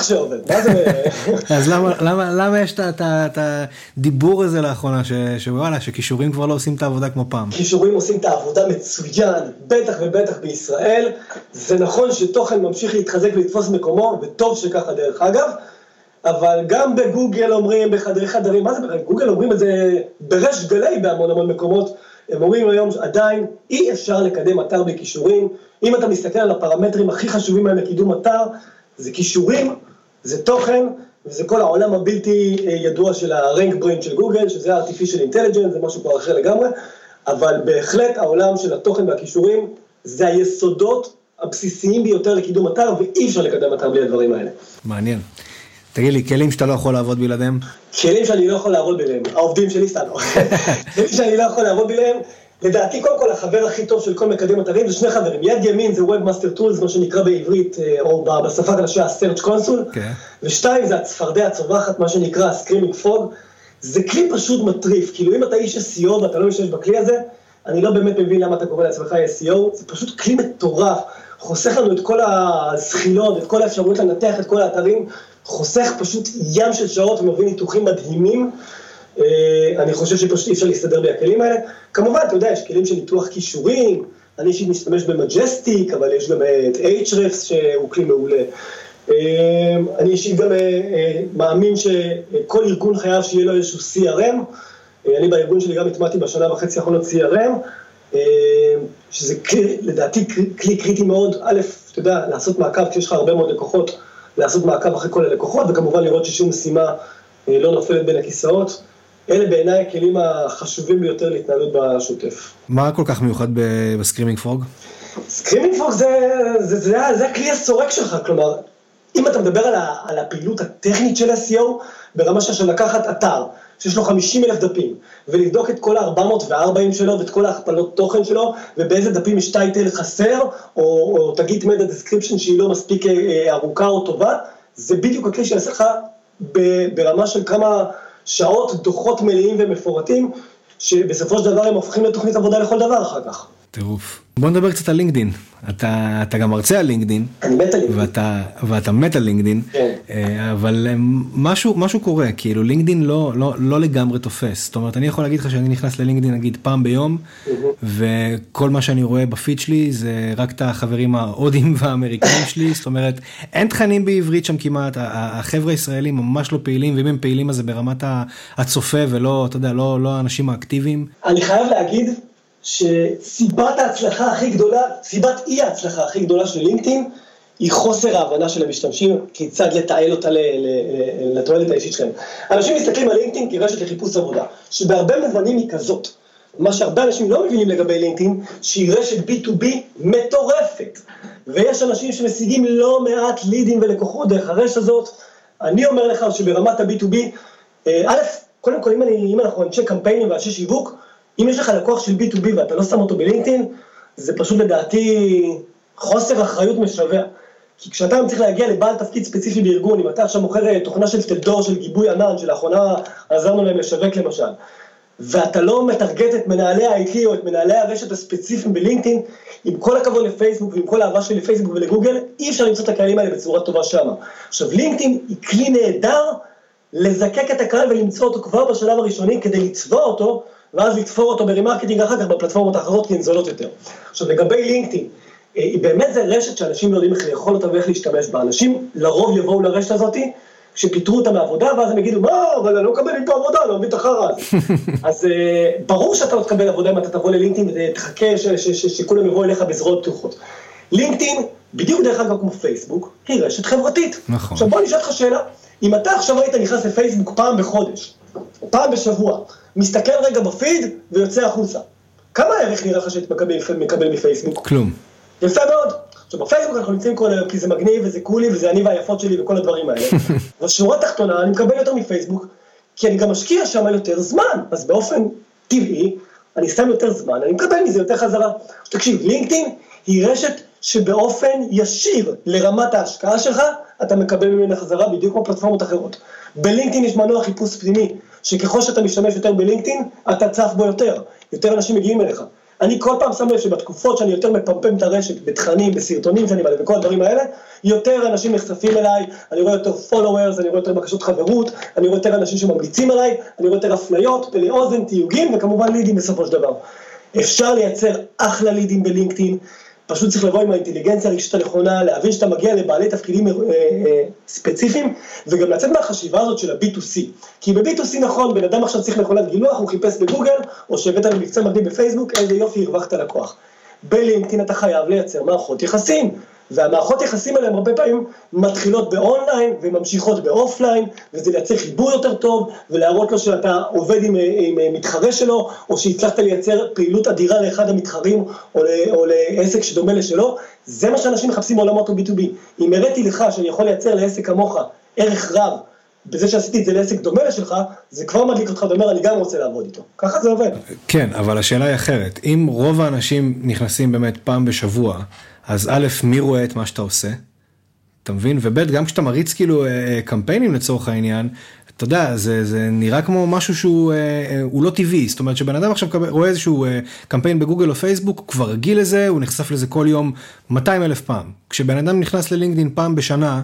בטח שעובד, מה זה... *laughs* אז למה, למה, למה יש את הדיבור הזה לאחרונה, שוואלה, שכישורים כבר לא עושים את העבודה כמו פעם? כישורים עושים את העבודה מצוין, בטח ובטח בישראל. זה נכון שתוכן ממשיך להתחזק ולתפוס מקומו, וטוב שככה דרך אגב, אבל גם בגוגל אומרים, בחדרי חדרים, מה זה בגוגל אומרים את זה בריש גלי בהמון המון מקומות. הם אומרים היום עדיין אי אפשר לקדם אתר בלי כישורים. אם אתה מסתכל על הפרמטרים הכי חשובים היום לקידום אתר, זה כישורים, זה תוכן, וזה כל העולם הבלתי אה, ידוע של ה-rank brain של גוגל, שזה ה-artificial intelligence, זה משהו כבר אחר לגמרי, אבל בהחלט העולם של התוכן והכישורים, זה היסודות הבסיסיים ביותר לקידום אתר, ואי אפשר לקדם אתר בלי הדברים האלה. מעניין. תגיד לי, כלים שאתה לא יכול לעבוד בלעדיהם? כלים שאני לא יכול לעבוד בלעדיהם, העובדים שלי סתם, *laughs* כלים שאני לא יכול לעבוד בלעדיהם, לדעתי קודם כל החבר הכי טוב של כל מקדם אתרים זה שני חברים, יד ימין זה Webmaster Tools, מה שנקרא בעברית, אה, או בשפה החדשה ה-Search Console, כן. ושתיים זה הצפרדע הצווחת, מה שנקרא ה-Screaming Frog, זה כלי פשוט מטריף, כאילו אם אתה איש SEO ואתה לא משתמש בכלי הזה, אני לא באמת מבין למה אתה קורא לעצמך SEO, זה פשוט כלי מטורף, חוסך לנו את כל הזחילות, את כל האפשרויות לנתח את כל האתרים, חוסך פשוט ים של שעות ומביא ניתוחים מדהימים. אה, אני חושב שפשוט אי אפשר להסתדר בלי הכלים האלה. כמובן, אתה יודע, יש כלים של ניתוח קישורים, אני אישית משתמש במג'סטיק, אבל יש גם אה, את Ahrefs שהוא כלי מעולה. אה, אני אישית גם מאמין שכל ארגון חייב שיהיה לו איזשהו CRM. אני בארגון שלי גם הטמעתי בשנה וחצי האחרונות CRM, שזה כלי, לדעתי כלי קריטי מאוד, א', אתה יודע, לעשות מעקב כשיש לך הרבה מאוד לקוחות, לעשות מעקב אחרי כל הלקוחות, וכמובן לראות ששום משימה לא נופלת בין הכיסאות. אלה בעיניי הכלים החשובים ביותר להתנהלות בשוטף. מה כל כך מיוחד ב Screaming Frog? Screaming Frog זה, זה, זה, זה, זה הכלי הסורק שלך, כלומר, אם אתה מדבר על, ה, על הפעילות הטכנית של SEO, ברמה של לקחת אתר, שיש לו 50 אלף דפים, ולבדוק את כל ה-404 שלו ואת כל ההכפלות תוכן שלו, ובאיזה דפים יש title חסר, או, או תגיד meta description שהיא לא מספיק אה, אה, ארוכה או טובה, זה בדיוק הכלי שיעשה לך ברמה של כמה שעות, דוחות מלאים ומפורטים, שבסופו של דבר הם הופכים לתוכנית עבודה לכל דבר אחר כך. טירוף. בוא נדבר קצת על לינקדאין. אתה, אתה גם מרצה על לינקדין, אני מת על לינקדאין. ואתה, ואתה מת על לינקדאין, כן. אה, אבל אה, משהו, משהו קורה, כאילו לינקדאין לא, לא, לא לגמרי תופס. זאת אומרת, אני יכול להגיד לך שאני נכנס ללינקדאין נגיד פעם ביום, וכל מה שאני רואה בפיד שלי זה רק את החברים ההודים *laughs* והאמריקאים שלי, זאת אומרת, אין תכנים בעברית שם כמעט, החבר'ה הישראלים ממש לא פעילים, ואם הם פעילים אז זה ברמת הצופה ולא, אתה יודע, לא, לא האנשים האקטיביים. אני חייב להגיד שסיבת ההצלחה הכי גדולה, סיבת אי ההצלחה הכי גדולה של לינקדאין, היא חוסר ההבנה של המשתמשים, כיצד לתעל אותה לתועלת האישית שלהם. אנשים מסתכלים על לינקדאין כרשת לחיפוש עבודה, שבהרבה מובנים היא כזאת. מה שהרבה אנשים לא מבינים לגבי לינקדאין, שהיא רשת B2B מטורפת. ויש אנשים שמשיגים לא מעט לידים ולקוחות דרך הרשת הזאת. אני אומר לך שברמת ה-B2B, אה, א', קודם כל אם, אני, אם אנחנו אנשי קמפיינים ואנשי שיווק, אם יש לך לקוח של B2B ואתה לא שם אותו בלינקדאין, זה פשוט לדעתי חוסר אחריות משווע. כי כשאתה צריך להגיע לבעל תפקיד ספציפי בארגון, אם אתה עכשיו מוכר אה, תוכנה של טלדור של גיבוי ענן, שלאחרונה עזרנו להם לשווק למשל, ואתה לא מטרגט את מנהלי ה-IT או את מנהלי הרשת הספציפיים בלינקדאין, עם כל הכבוד לפייסבוק ועם כל האהבה שלי לפייסבוק ולגוגל, אי אפשר למצוא את הקהלים האלה בצורה טובה שמה. עכשיו לינקדאין היא כלי נהדר לזקק את הקהל ולמצוא אותו כבר בשלב הראשוני כדי לצבוע אותו, ואז לתפור אותו ב remarketing אחר כך בפלטפורמות האחרות כי הן זולות יותר. עכשיו לגבי לינקדאין, אה, היא באמת זה רשת שאנשים לא יודעים איך לאכול אותה ואיך להשתמש בה. אנשים לרוב יבואו לרשת הזאתי, כשפיטרו אותם מעבודה, ואז הם יגידו, מה, אבל אני לא מקבל איתו עבודה, אני לא מבין את החרא הזה. *laughs* אז אה, ברור שאתה לא תקבל עבודה אם אתה תבוא ללינקדאין ותחכה ש- ש- ש- שכולם יבואו אליך בזרועות פתוחות. לינקדאין, בדיוק דרך אגב כמו פייסבוק, היא רשת חברתית. נכון. עכשיו בוא אני אשאל אותך שאלה, אם אתה עכשיו היית נכנס לפייסבוק פעם בחודש, פעם בשבוע, מסתכל רגע בפיד ויוצא החוצה, כמה ערך נראה לך שהיית מקבל, מפייסבוק? כלום. יפה מאוד. עכשיו בפייסבוק אנחנו נמצאים כל היום כי זה מגניב וזה קולי וזה אני והיפות שלי וכל הדברים האלה. *laughs* בשורה התחתונה אני מקבל יותר מפייסבוק, כי אני גם משקיע שם יותר זמן, אז באופן טבעי אני שם יותר זמן, אני מקבל מזה יותר חזרה. תקשיב, לינקדאין היא רשת שבאופן ישיר לרמת ההשקעה שלך, אתה מקבל ממנה חזרה בדיוק כמו פלטפורמות אחרות. בלינקדאין יש מנוע חיפוש פנימי, שככל שאתה משתמש יותר בלינקדאין, אתה צף בו יותר, יותר אנשים מגיעים אליך. אני כל פעם שם לב שבתקופות שאני יותר מפמפם את הרשת, בתכנים, בסרטונים שאני מעלה, וכל הדברים האלה, יותר אנשים נחשפים אליי, אני רואה יותר followers, אני רואה יותר בקשות חברות, אני רואה יותר אנשים שממליצים עליי, אני רואה יותר הפניות, פלא אוזן, תיוגים, וכמובן לידים בסופו של דבר. אפשר לייצר אחלה לידים בלינקדאין, פשוט צריך לבוא עם האינטליגנציה הרגשית הנכונה, להבין שאתה מגיע לבעלי תפקידים אה, אה, ספציפיים, וגם לצאת מהחשיבה הזאת של ה-B2C. כי ב-B2C נכון, בן אדם עכשיו צריך מכונת גילוח, הוא חיפש בגוגל, או שהבאת במקצוע מקדים בפייסבוק, איזה יופי, הרווחת לקוח. בלינקדאין אתה חייב לייצר מערכות יחסים. והמערכות יחסים האלה הרבה פעמים מתחילות באונליין וממשיכות באופליין, וזה לייצר חיבור יותר טוב, ולהראות לו שאתה עובד עם, עם מתחרה שלו, או שהצלחת לייצר פעילות אדירה לאחד המתחרים, או, או לעסק שדומה לשלו, זה מה שאנשים מחפשים בעולמות ה-B2B. אם הראיתי לך שאני יכול לייצר לעסק כמוך ערך רב, בזה שעשיתי את זה לעסק דומה לשלך, זה כבר מדליק אותך ואומר, אני גם רוצה לעבוד איתו. ככה זה עובד. כן, אבל השאלה היא אחרת. אם רוב האנשים נכנסים באמת פעם בשבוע, אז א', מי רואה את מה שאתה עושה? אתה מבין? וב', גם כשאתה מריץ כאילו אה, אה, קמפיינים לצורך העניין, אתה יודע, זה, זה נראה כמו משהו שהוא אה, לא טבעי, זאת אומרת שבן אדם עכשיו רואה איזשהו קמפיין בגוגל או פייסבוק, הוא כבר רגיל לזה, הוא נחשף לזה כל יום 200 אלף פעם. כשבן אדם נכנס ללינקדאין פעם בשנה,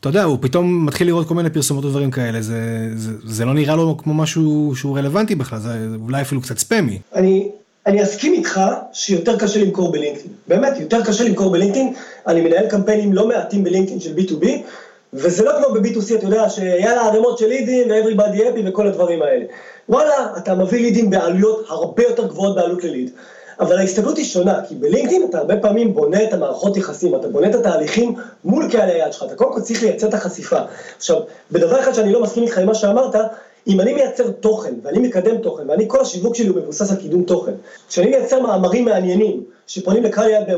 אתה יודע, הוא פתאום מתחיל לראות כל מיני פרסומות ודברים כאלה, זה, זה, זה לא נראה לו כמו משהו שהוא רלוונטי בכלל, זה אולי אפילו קצת ספמי. אני, אני אסכים איתך שיותר קשה למכור בלינקדאין. באמת, יותר קשה למכור בלינקדאין. אני מנהל קמפיינים לא מעטים בלינקדאין של B2B, וזה לא כמו ב-B2C, אתה יודע, שיאללה ערימות של לידים ו-everybody happy וכל הדברים האלה. וואלה, אתה מביא לידים בעלויות הרבה יותר גבוהות בעלות לליד. אבל ההסתכלות היא שונה, כי בלינקדאין אתה הרבה פעמים בונה את המערכות יחסים, אתה בונה את התהליכים מול קהל היעד שלך, אתה קודם כל צריך לייצר את החשיפה. עכשיו, בדבר אחד שאני לא מסכים איתך עם מה שאמרת, אם אני מייצר תוכן, ואני מקדם תוכן, ואני כל השיווק שלי הוא מבוסס על קידום תוכן, כשאני מייצר מאמרים מעניינים, שפונים לקהל יעד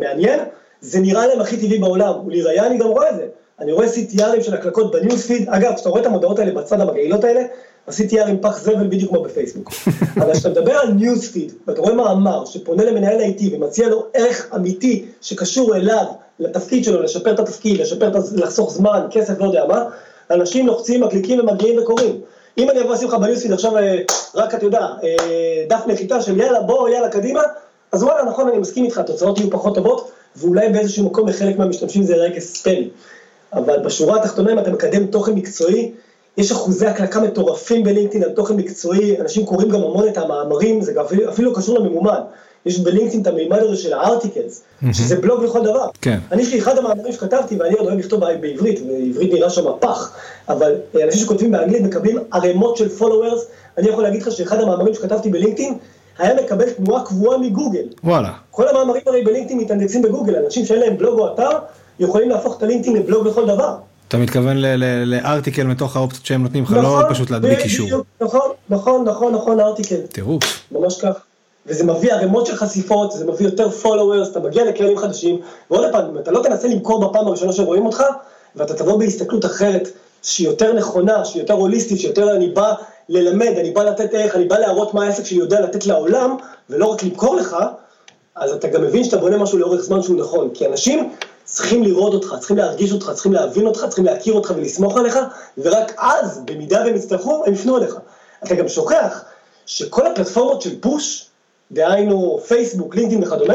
מעניין, זה נראה להם הכי טבעי בעולם, ולראיה אני גם רואה את זה. אני רואה CTRים של הקלקות בניוספיד, אגב, כשאתה רואה את המודעות האלה בצד המגעילות האלה, ה-CTR עם פח זבל בדיוק כמו בפייסבוק. *laughs* אבל כשאתה מדבר על ניוספיד, ואתה רואה מאמר שפונה למנהל IT ומציע לו ערך אמיתי שקשור אליו, לתפקיד שלו, לשפר את התפקיד, לשפר את, לחסוך זמן, כסף, לא יודע מה, אנשים לוחצים, מקליקים ומגיעים וקוראים. אם אני אבוא לשים לך בניוספיד עכשיו אה, רק, אתה יודע, אה, דף נחיתה של יאללה, בוא, יאללה, קדימה, אז וואלה, נכון, אני מסכים איתך, התוצאות יהיו פחות טובות, ואולי באיזשהו מקום לחלק מהמשתמשים זה יראה כספל. אבל בשורה התחתונה, אם אתה מקדם תוכן מקצועי, יש אחוזי הקלקה מטורפים בלינקדאין על תוכן מקצועי, אנשים קוראים גם המון את המאמרים, זה אפילו קשור לממומן. יש בלינקדאין את המימד הזה של ה articles, mm-hmm. שזה בלוג לכל דבר. כן. אני יש לי אחד המאמרים שכתבתי, ואני עוד אוהב לכתוב בעברית, ועברית נראה שם פח, אבל אנשים שכותבים באנגלית מקבלים ערימות של followers, אני יכול להגיד לך שאחד המאמרים שכתבתי בלינקדאין, היה מקבל תנועה קבועה מגוגל. וואלה. כל המאמרים הרי בלינקדאין מתאנדקסים בגוגל, אנשים שאין להם בלוג או אתר, יכולים להפוך את הלינקדאין לבלוג לכל דבר. אתה מתכוון לארטיקל מתוך האופציות שהם נותנים לך, לא נכון, פשוט להדביק קישור. נכון, נכון, נכון, נכון, ארטיקל. טירוף. ממש כך. וזה מביא ערימות של חשיפות, זה מביא יותר followers, אתה מגיע לקהלים חדשים, ועוד פעם, אם אתה לא תנסה למכור בפעם הראשונה שרואים אותך, ואתה תבוא בהסתכלות אחרת, שהיא יותר נכונה, שהיא יותר הוליסטית, שיותר אני בא ללמד, אני בא לתת ערך, אני בא להראות מה העסק שלי יודע לתת לעולם, ולא רק למכור לך, אז אתה גם מבין שאתה בונה משהו לאורך זמן שהוא נכון. כי אנשים צריכים לראות אותך, צריכים להרגיש אותך, צריכים להבין אותך, צריכים להכיר אותך ולסמוך עליך, ורק אז, במידה והם יצטרכו, הם יפנו אליך. אתה גם שוכח שכל הפלטפורמות של פוש, דהיינו פייסבוק, לינקדאין וכדומה,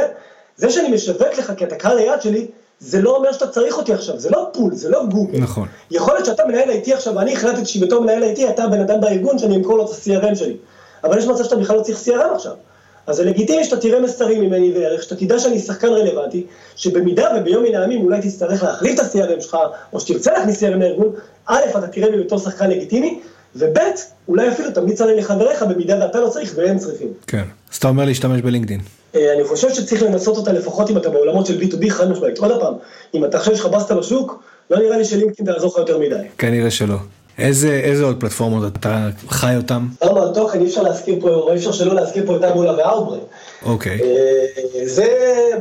זה שאני משווק לך כי אתה קהל היעד שלי, זה לא אומר שאתה צריך אותי עכשיו, זה לא פול, זה לא גוגל. נכון. יכול להיות שאתה מנהל איתי עכשיו, ואני החלטתי שבתור מנהל איתי אתה הבן אדם בארגון שאני אמכור לו את ה-CRM שלי. אבל יש מצב שאתה בכלל לא צריך CRM עכשיו. אז זה לגיטימי שאתה תראה מסרים ממני וערך, שאתה תדע שאני שחקן רלוונטי, שבמידה וביום מן הימים אולי תצטרך להחליף את ה-CRM שלך, או שתרצה להכניס CRM לארגון, א', אתה תראה בי בתור שחקן לגיטימי, וב', אולי אפילו תמליץ עליי לחבריך במידה ואתה לא צריך והם צריכים. כן, אז אתה אומר להשתמש בלינקדאין. אה, אני חושב שצריך לנסות אותה לפחות אם אתה בעולמות של B2B חד משמעית. עוד פעם, אם אתה חושב שחבסת בשוק, לא נראה לי שלינקדאין תעזור לך יותר מדי. כנראה שלא. איזה, איזה עוד פלטפורמות אתה חי אותם? על תוכן, אי אפשר להזכיר פה, אי אפשר שלא להזכיר פה את טאבולה ואאוטבריין. אוקיי. אה, זה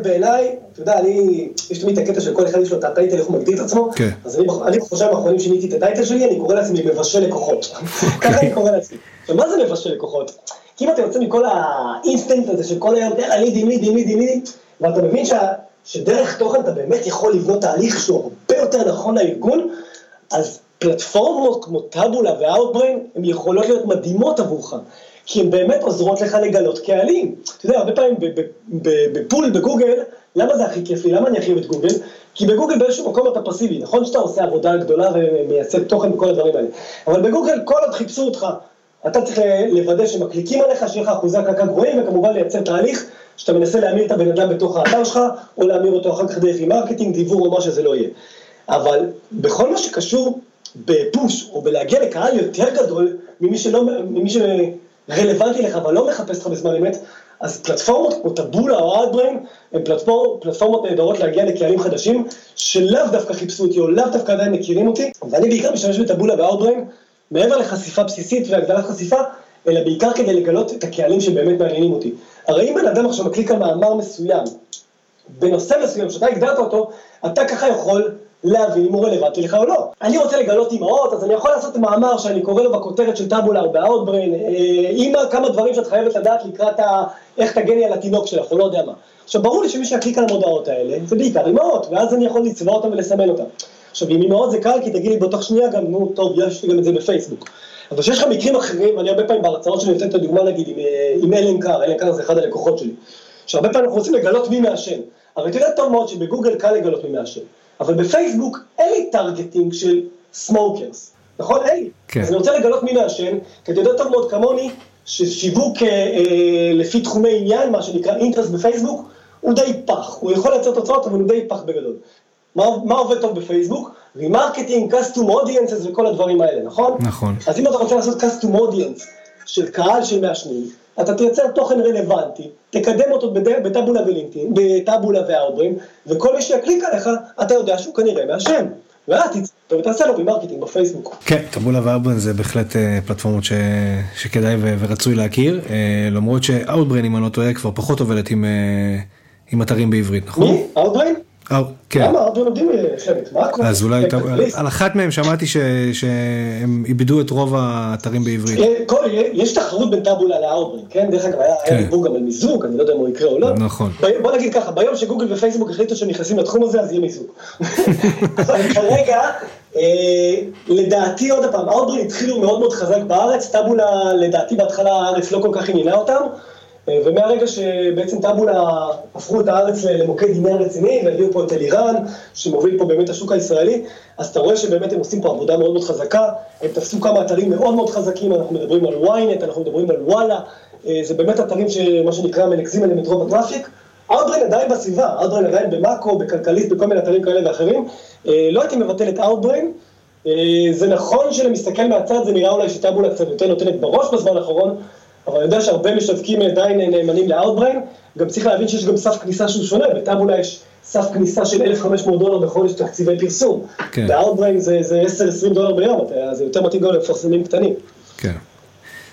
בעיניי, אתה יודע, אני, יש תמיד את הקטע של כל אחד יש לו את ה title, איך הוא מגדיר את עצמו, כן. אז אני, אני בחודשיים האחרונים שיניתי את ה title שלי, אני קורא לעצמי מבשל לקוחות. ככה אני קורא לעצמי. עכשיו, מה זה מבשל לקוחות? כי אם אתה יוצא מכל האינסטנט הזה של כל היום, יאללה, לידים, לידים, לידים, לידים, ואתה מבין שה, שדרך תוכן אתה באמת יכול לבנות תהליך שהוא הרבה יותר נכון לארגון, אז פלטפורמות כמו טאבולה ואאוטבריין, הן יכולות להיות מדהימות עבורך. כי הן באמת עוזרות לך לגלות קהלים. אתה יודע, הרבה פעמים בפול בגוגל, למה זה הכי כיף לי? למה אני הכי אוהב את גוגל? כי בגוגל באיזשהו מקום אתה פסיבי, נכון שאתה עושה עבודה גדולה ומייצר תוכן וכל הדברים האלה, אבל בגוגל כל עוד חיפשו אותך, אתה צריך לוודא שמקליקים עליך, שיהיה לך אחוזי הקרקע גבוהים, וכמובן לייצר תהליך שאתה מנסה להמיר את הבן אדם בתוך האתר שלך, או להמיר אותו אחר כך דרך email marketing, דיוור או מה שזה לא יהיה. אבל בכל מה שקשור ב push, או בלהגיע לקהל יותר גדול ממי שלא, ממי שרלוונטי לך, אבל לא מחפש אותך בזמן אמת, אז פלטפורמות כמו טבולה או אאוטבריין, הן פלטפורמות, פלטפורמות נהדרות להגיע לקהלים חדשים, שלאו דווקא חיפשו אותי, או לאו דווקא עדיין מכירים אותי, ואני בעיקר משתמש בטבולה ואאוטבריין, מעבר לחשיפה בסיסית והגדלת חשיפה, אלא בעיקר כדי לגלות את הקהלים שבאמת מעניינים אותי. הרי אם בן אדם עכשיו מקליק על מאמר מסוים, בנושא מסוים שאתה הגדרת אותו, אתה ככה יכול להבין אם הוא רלוונטי לך או לא. אני רוצה לגלות אימהות, אז אני יכול לעשות מאמר שאני קורא לו בכותרת של טאבולה או באאוטבריין, אימא, כמה דברים שאת חייבת לדעת לקראת ה... איך תגני על התינוק שלך, או לא יודע מה. עכשיו, ברור לי שמי שיקליק על המודעות האלה, זה בעיקר אימהות, ואז אני יכול לצבוע אותם ולסמן אותם. עכשיו, עם אימהות זה קל, כי תגיד לי באותה שנייה גם, נו, טוב, יש לי גם את זה בפייסבוק. אבל כשיש לך מקרים אחרים, אני הרבה פעמים בהרצאות שלי נותן את הדוגמה נגיד עם, עם אלן קאר, אלן קאר זה אחד הלקוחות שלי, שהרבה פעמים אנחנו רוצים לגלות מי מעשן. אבל יודע טוב מאוד שבגוגל קל לגלות מי מעשן. אבל בפייסבוק אין לי targeting של smokers, נכון? אין לי. כן. אז אני רוצה לגלות מי מעשן, כי אתה יודע טוב מאוד כמוני, ששיווק אה, אה, לפי תחומי עניין, מה שנקרא interests בפייסבוק, הוא די פח. הוא יכול לייצר תוצאות, אבל הוא די פח בגדול. מה, מה עובד טוב בפייסבוק? remarketing, custom audiences וכל הדברים האלה, נכון? נכון. אז אם אתה רוצה לעשות custom audience של קהל של מעשנים, אתה תייצר תוכן רלוונטי, תקדם אותו בטאבולה ולינקדאין, בטאבולה ואאוטברין, וכל מי שיקליק עליך, אתה יודע שהוא כנראה מעשן. ואז תצא ותעשה לו remarketing בפייסבוק. כן, טבולה ואאוטברין זה בהחלט אה, פלטפורמות ש... שכדאי ו... ורצוי להכיר, אה, למרות שאאוטברין, אם אני לא טועה, כבר פחות עובדת עם, אה, עם אתרים בעברית, נכון? מי? אאוטברין? כן. למה? הרבה לומדים חלק? אז אולי, *laughs* על אחת מהם שמעתי שהם איבדו את רוב האתרים בעברית. יש תחרות בין טאבולה לאאוטברין, כן? דרך אגב, היה דיבור גם על מיזוג, אני לא יודע אם הוא יקרה או לא. נכון. בוא נגיד ככה, ביום שגוגל ופייסבוק החליטו שהם נכנסים לתחום הזה, אז יהיה מיזוג. *laughs* אבל כרגע, לדעתי, עוד פעם, האוטברין התחילו מאוד מאוד חזק בארץ, טאבולה, לדעתי בהתחלה הארץ לא כל כך עניינה אותם. ומהרגע שבעצם טאבולה הפכו את הארץ למוקד עניין רציני והביאו פה את אלירן, שמוביל פה באמת השוק הישראלי, אז אתה רואה שבאמת הם עושים פה עבודה מאוד מאוד חזקה, הם תפסו כמה אתרים מאוד מאוד חזקים, אנחנו מדברים על ynet, אנחנו מדברים על וואלה, זה באמת אתרים שמה שנקרא מנקזים עליהם את רוב ה traffic. אאוטברין עדיין בסביבה, אאוטברין עדיין במאקו, בכלכליסט, בכל מיני אתרים כאלה ואחרים. לא הייתי מבטל את אאוטברין, זה נכון שלמסתכל מהצד זה נראה אולי שטאבולה קצת יותר נותנת בראש בזמן האחרון, אבל אני יודע שהרבה משווקים עדיין נאמנים לאאוטבריין, גם צריך להבין שיש גם סף כניסה שהוא שונה, בטאבולה יש סף כניסה של 1,500 דולר בחודש תקציבי פרסום. כן. באאוטבריין זה, זה 10-20 דולר ביום, זה יותר מתאים גם למפרסמים קטנים. כן,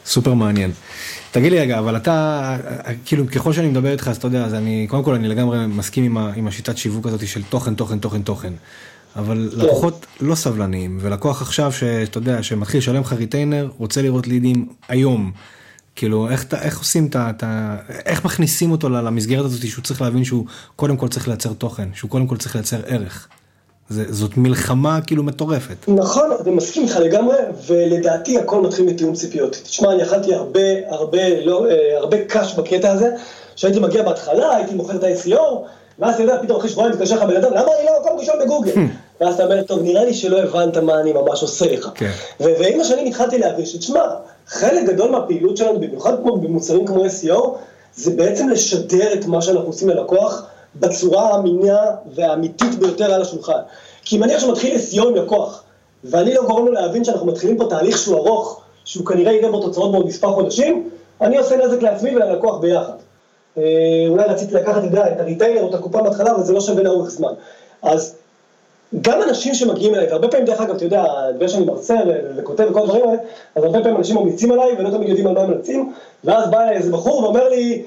סופר מעניין. תגיד לי רגע, אבל אתה, כאילו ככל שאני מדבר איתך, אז אתה יודע, אז אני, קודם כל אני לגמרי מסכים עם, ה, עם השיטת שיווק הזאת של תוכן, תוכן, תוכן, תוכן. אבל כן. לקוחות לא סבלניים, ולקוח עכשיו שאתה יודע, שמתחיל לשלם לך retainer, רוצה לראות לידים היום. כאילו איך, איך עושים את ה... איך מכניסים אותו למסגרת הזאת שהוא צריך להבין שהוא קודם כל צריך לייצר תוכן, שהוא קודם כל צריך לייצר ערך. זה, זאת מלחמה כאילו מטורפת. נכון, אני מסכים איתך לגמרי, ולדעתי הכל מתחיל מתיאום ציפיות. תשמע, אני אכלתי הרבה, הרבה, לא, הרבה קש בקטע הזה, שהייתי מגיע בהתחלה, הייתי מוכר את ה-SEO, ואז אתה יודע, פתאום אחרי שבועיים מתקשר לך בן אדם, למה אני לא מקום ראשון בגוגל? ואז אתה אומר, טוב, נראה לי שלא הבנת מה אני ממש עושה לך. כן. ועם השנים התחלתי להבין שתשמע, חלק גדול מהפעילות שלנו, במיוחד כמו במוצרים כמו SEO, זה בעצם לשדר את מה שאנחנו עושים ללקוח בצורה האמינה והאמיתית ביותר על השולחן. כי אם אני עכשיו מתחיל SEO עם לקוח, ואני לא גורם לו להבין שאנחנו מתחילים פה תהליך שהוא ארוך, שהוא כנראה יראה בו תוצאות בעוד מספר חודשים, אני עושה נזק לעצמי וללקוח ביחד. אולי רציתי לקחת, אתה יודע, את הריטיילר או את הקופה בהתחלה, אבל זה לא שווה לאורך זמן. אז גם אנשים שמגיעים אליי, והרבה פעמים דרך אגב, אתה יודע, בגלל שאני מרצה וכותב וכל הדברים האלה, אז הרבה פעמים אנשים ממליצים עליי ולא תמיד יודעים על מה הם ממליצים, ואז בא אליי איזה בחור ואומר לי,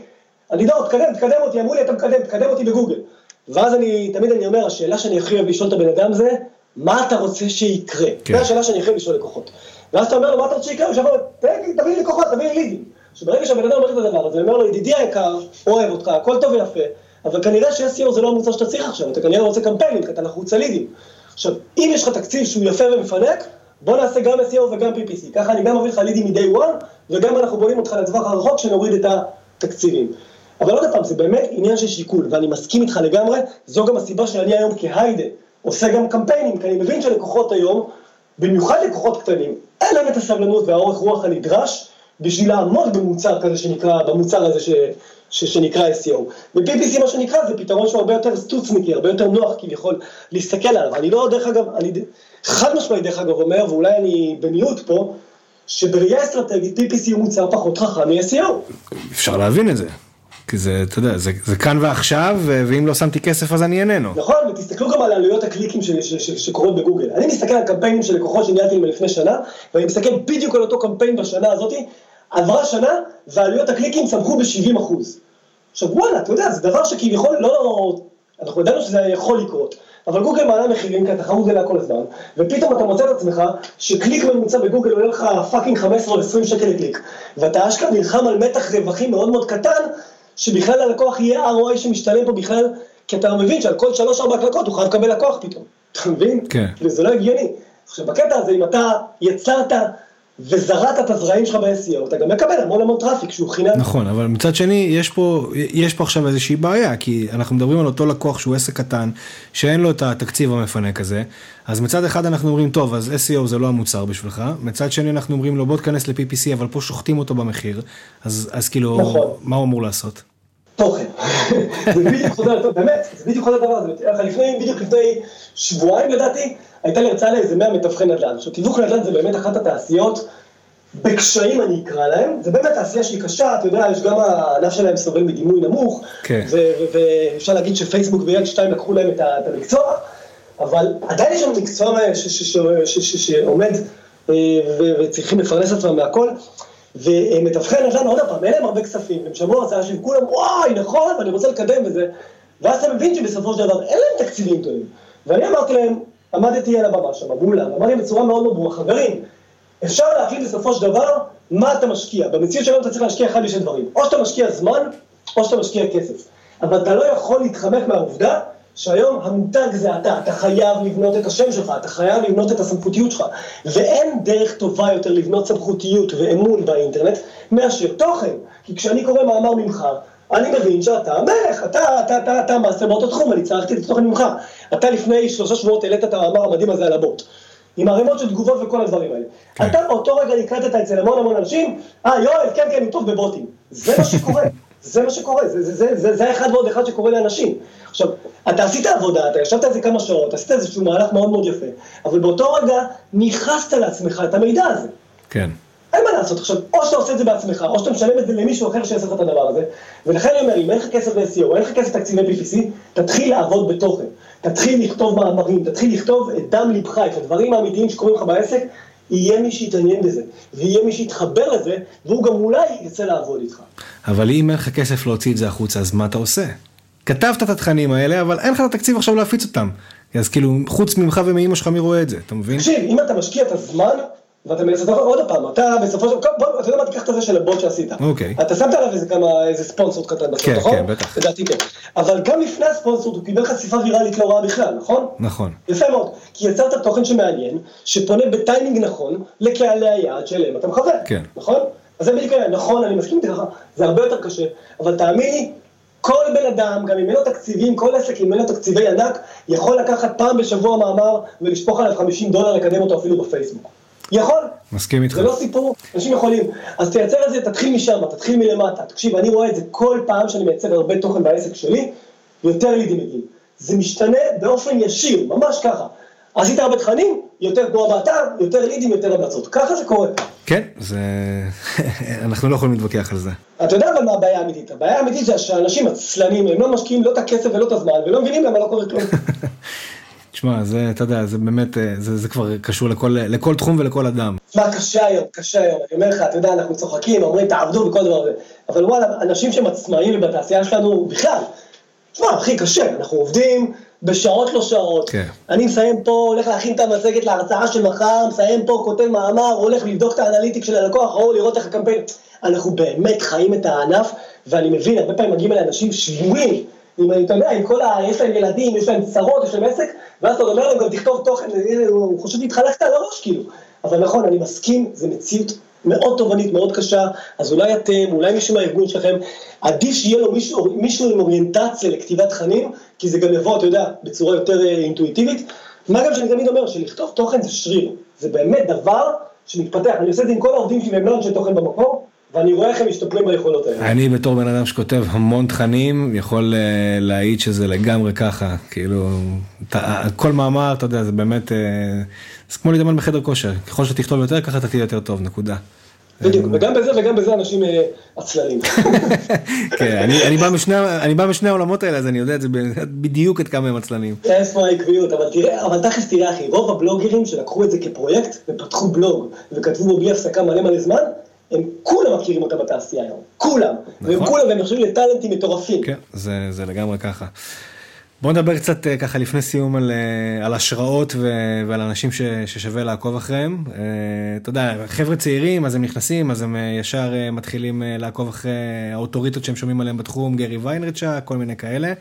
אני לא, תקדם, תקדם אותי, אמרו לי אתה מקדם, תקדם אותי בגוגל. ואז אני, תמיד אני אומר, השאלה שאני הכי אוהב לשאול את הבן אדם זה, מה אתה רוצה שיקרה? כן. זו השאלה שאני הכי אוהב לשאול לקוחות. ואז אתה אומר לו, מה אתה רוצה שיקרה? הוא אומר, תביא לי לקוחות, תביא לי לידים. שברגע שהבן אדם אומר את הדבר הזה, אומר לו, ידידי היקר, אוהב אותך, הכל טוב ויפה, אבל כנראה ש-SEO זה לא המוצר שאתה צריך עכשיו, אתה כנראה רוצה קמפיינים, כי אתה לחוץ על לידים. עכשיו, אם יש לך תקציב שהוא יפה ומפנק, בוא נעשה גם SEO וגם PPC. ככה אני גם מביא לך לידים מ-day one, וגם אנחנו בונים אותך לטווח הרחוק שנוריד את התקציבים. אבל עוד פעם, זה באמת עניין של שיקול, ואני מסכים איתך לגמרי, זו גם הסיבה שאני היום כהיידה עושה גם קמפיינים, כי אני מבין שלקוחות היום, במיוחד לקוחות קטנים, אין להם את הסבלנות והאורך רוח הנדרש בשביל לעמוד במוצר כזה שנקרא, במוצר הזה ש, ש, שנקרא SEO. ו-PPC מה שנקרא זה פתרון שהוא הרבה יותר סטוצניקי, הרבה יותר נוח כביכול להסתכל עליו. אני לא, דרך אגב, אני חד משמעית דרך אגב אומר, ואולי אני במיעוט פה, שבראייה אסטרטגית PPC הוא מוצר פחות חכם מ-SEO. אפשר להבין את זה. כי זה, אתה יודע, זה, זה כאן ועכשיו, ואם לא שמתי כסף אז אני איננו. נכון, ותסתכלו גם על עלויות הקליקים ש, ש, ש, שקורות בגוגל. אני מסתכל על קמפיינים של לקוחות שניהלתי לפני שנה, ואני מסתכל בדיוק על אותו קמפיין בשנה הזאתי, עברה שנה, ועלויות הקליקים צמחו ב-70 אחוז. עכשיו וואלה, אתה יודע, זה דבר שכביכול לא, אנחנו ידענו שזה יכול לקרות, אבל גוגל מעלה מחירים כי התחרות גדלה כל הזמן, ופתאום אתה מוצא את עצמך שקליק ממוצע בגוגל עולה לך fucking 15 או 20 שקל לקליק, ואתה אשכרה נלחם על מתח רווחים מאוד מאוד קטן, שבכלל ללקוח יהיה ROI שמשתלם פה בכלל, כי אתה מבין שעל כל 3-4 הקלקות הוא חייב לקבל לקוח פתאום, אתה מבין? כן. וזה לא הגיוני. עכשיו בקטע הזה, אם אתה יצרת וזרעת את הזרעים שלך ב-SEO, אתה גם מקבל המון המון traffic שהוא חינם. נכון, אבל מצד שני, יש פה, יש פה עכשיו איזושהי בעיה, כי אנחנו מדברים על אותו לקוח שהוא עסק קטן, שאין לו את התקציב המפנק הזה, אז מצד אחד אנחנו אומרים, טוב, אז SEO זה לא המוצר בשבילך, מצד שני אנחנו אומרים לו, בוא תכנס ל-PPC, אבל פה שוחטים אותו במחיר, אז, אז כאילו, נכון. מה הוא אמור לעשות? תוכן. זה בדיוק חוזר, באמת, זה בדיוק חוזר דבר הזה. לפני, בדיוק לפני שבועיים לדעתי, הייתה לי הרצאה לאיזה 100 מתווכי נדל"ן. עכשיו, תיווך נדל"ן זה באמת אחת התעשיות, בקשיים אני אקרא להם, זה באמת תעשייה שהיא קשה, אתה יודע, יש גם הענף שלהם סובל מדימוי נמוך, כן. ואפשר להגיד שפייסבוק ויד שתיים לקחו להם את המקצוע, אבל עדיין יש לנו מקצוע שעומד אה, וצריכים לפרנס עצמם מהכל. ומתווכי נדל"ן, עוד פעם, אין להם הרבה כספים, הם שמעו הרצאה של כולם, וואי, נכון, ואני רוצה לקדם וזה, ואז אתה מבין שבסופו של דבר אין להם תקציבים טובים. ואני אמרתי להם, עמדתי על הבמה שם, מולם, אמרתי בצורה מאוד מאוד ברורה, חברים, אפשר להחליט בסופו של דבר מה אתה משקיע. במציאות שלנו אתה צריך להשקיע אחד משני דברים, או שאתה משקיע זמן, או שאתה משקיע כסף. אבל אתה לא יכול להתחמק מהעובדה שהיום המותג זה אתה, אתה חייב לבנות את השם שלך, אתה חייב לבנות את הסמכותיות שלך, ואין דרך טובה יותר לבנות סמכותיות ואמון באינטרנט מאשר תוכן. כי כשאני קורא מאמר ממך, אני מבין שאתה המלך, אתה, אתה, אתה, אתה master באותו תחום, אני צרכתי את התוכן ממך. אתה לפני שלושה שבועות העלית את המאמר המדהים הזה על הבוט. עם ערימות של תגובות וכל הדברים האלה. כן. אתה באותו רגע נקלטת אצל המון המון אנשים, אה יואל, כן כן, הוא טוב בבוטים. זה מה שקורה, *laughs* זה מה שקורה, זה, זה, זה, זה, זה האחד ועוד אחד שקורה לאנשים. עכשיו, אתה עשית עבודה, אתה ישבת על זה כמה שעות, עשית איזשהו מהלך מאוד מאוד יפה, אבל באותו רגע ניכסת לעצמך את המידע הזה. כן. אין מה לעשות עכשיו, או שאתה עושה את זה בעצמך, או שאתה משלם את זה למישהו אחר שיעשה לך את הדבר הזה, ולכן אני אומר, אם אין לך כסף ל-SEO, אין לך כסף תקציבי PPC, תתחיל לעבוד בתוכן, תתחיל לכתוב מאמרים, תתחיל לכתוב את דם ליבך, את הדברים האמיתיים שקורים לך בעסק, יהיה מי שיתעניין בזה, ויהיה מי שיתחבר לזה, והוא גם אולי יצא לעבוד איתך. אבל אם אין לך כסף להוציא את זה החוצה, אז מה אתה עושה? כתבת את התכנים האלה, אבל אין לך את התקציב עכשיו להפיץ אותם. אז כאילו, חוץ ממך ומאמא שלך מי רואה את זה, אתה מבין? תקשיב, אם אתה משקיע את הזמן, ואתה מנסה עוד פעם, אתה בסופו של דבר, אתה יודע מה, תיקח את זה של הבוט שעשית. אוקיי. אתה שמת עליו איזה כמה, איזה ספונסור קטן בסוף, כן, נכון? כן, בטח. לדעתי כן. אבל גם לפני הספונסור הוא קיבל חשיפה ויראלית לא רעה בכלל, נכון? נכון. יפה מאוד. כי יצרת תוכן שמעניין, שפונה בטיימינג נכון לקהלי היעד שאליהם אתה מכוון. כן. נכון? אז זה בדיוק העניין, נכון, אני מסכים איתך, זה הרבה יותר קשה, אבל תאמין לי, כל בן אדם, גם אם אין לו תקציבים, כל עסק אם אין לו תקציבי ענק, יכול לקחת פעם בשבוע מאמר ולשפוך עליו 50 דולר לקדם אותו אפילו בפייסבוק. יכול. מסכים איתך. זה לא סיפור, אנשים יכולים. אז תייצר את זה, תתחיל משם, תתחיל מלמטה. תקשיב, אני רואה את זה כל פעם שאני מייצר הרבה תוכן בעסק שלי, יותר לידים מגיעים. זה משתנה באופן ישיר, ממש ככה. עשית הרבה תכנים, יותר תנועה באתר, יותר לידים, יותר המלצות. ככה זה קורה. כן, זה... *laughs* אנחנו לא יכולים להתווכח על זה. אתה יודע אבל מה הבעיה האמיתית? הבעיה האמיתית זה שהאנשים עצלנים, הם לא משקיעים לא את הכסף ולא את הזמן, ולא מבינים למה לא קורה כלום. *laughs* תשמע, זה, אתה יודע, זה באמת, אה, זה, זה כבר קשור לכל, לכל תחום ולכל אדם. תשמע, קשה היום, קשה היום. אני אומר לך, אתה יודע, אנחנו צוחקים, אומרים, תעבדו וכל דבר הזה. אבל וואלה, אנשים שהם עצמאים בתעשייה שלנו, בכלל, תשמע, הכי קשה, אנחנו עובדים בשעות לא שעות. כן. אני מסיים פה, הולך להכין את המצגת להרצאה של מחר, מסיים פה, כותב מאמר, הולך לבדוק את האנליטיק של הלקוח, או לראות איך הקמפיין. אנחנו באמת חיים את הענף, ואני מבין, הרבה פעמים מגיעים אליי אנשים שבויים. עם, אתה יודע, עם כל ה... יש להם ילדים, יש להם צרות, יש להם עסק, ואז אתה אומר להם גם תכתוב תוכן, הוא חושב שהתחלקת על הראש כאילו. אבל נכון, אני מסכים, זו מציאות מאוד תובענית, מאוד קשה, אז אולי אתם, אולי מישהו מהארגון שלכם, עדיף שיהיה לו מישהו, מישהו עם אוריינטציה לכתיבת תכנים, כי זה גם יבוא, אתה יודע, בצורה יותר אה, אינטואיטיבית. מה גם שאני תמיד אומר, שלכתוב תוכן זה שריר, זה באמת דבר שמתפתח, אני עושה את זה עם כל העובדים שלי והם לא אנשי תוכן במקור, ואני רואה איך הם משתפרים ביכולות האלה. אני בתור בן אדם שכותב המון תכנים, יכול אה, להעיד שזה לגמרי ככה, כאילו, כל מאמר, אתה יודע, זה באמת, אה, זה כמו להתאמן בחדר כושר, ככל שתכתוב יותר, ככה אתה תהיה יותר טוב, נקודה. בדיוק, וגם בזה וגם בזה אנשים אה, עצלנים. *laughs* כן, אני, בא משני, העולמות האלה, אז אני יודע את זה בדיוק עד כמה הם עצלנים. איפה העקביות, אבל תראה, אבל תכלס תראה אחי, רוב הבלוגרים שלקחו את זה כפרויקט ופתחו בלוג וכתבו בו בלי הפסקה מלא מלא זמן, הם כולם מכירים אותם בתעשייה היום, כולם, והם נכון. כולם, והם נחשבים לטאלנטים מטורפים. כן, זה, זה לגמרי ככה. בוא נדבר קצת אה, ככה לפני סיום על, אה, על השראות ו, ועל אנשים ש, ששווה לעקוב אחריהם. אה, אתה יודע, חבר'ה צעירים, אז הם נכנסים, אז הם ישר מתחילים לעקוב אחרי האוטוריטות שהם שומעים עליהם בתחום, גרי ויינריצ'ה, כל מיני כאלה.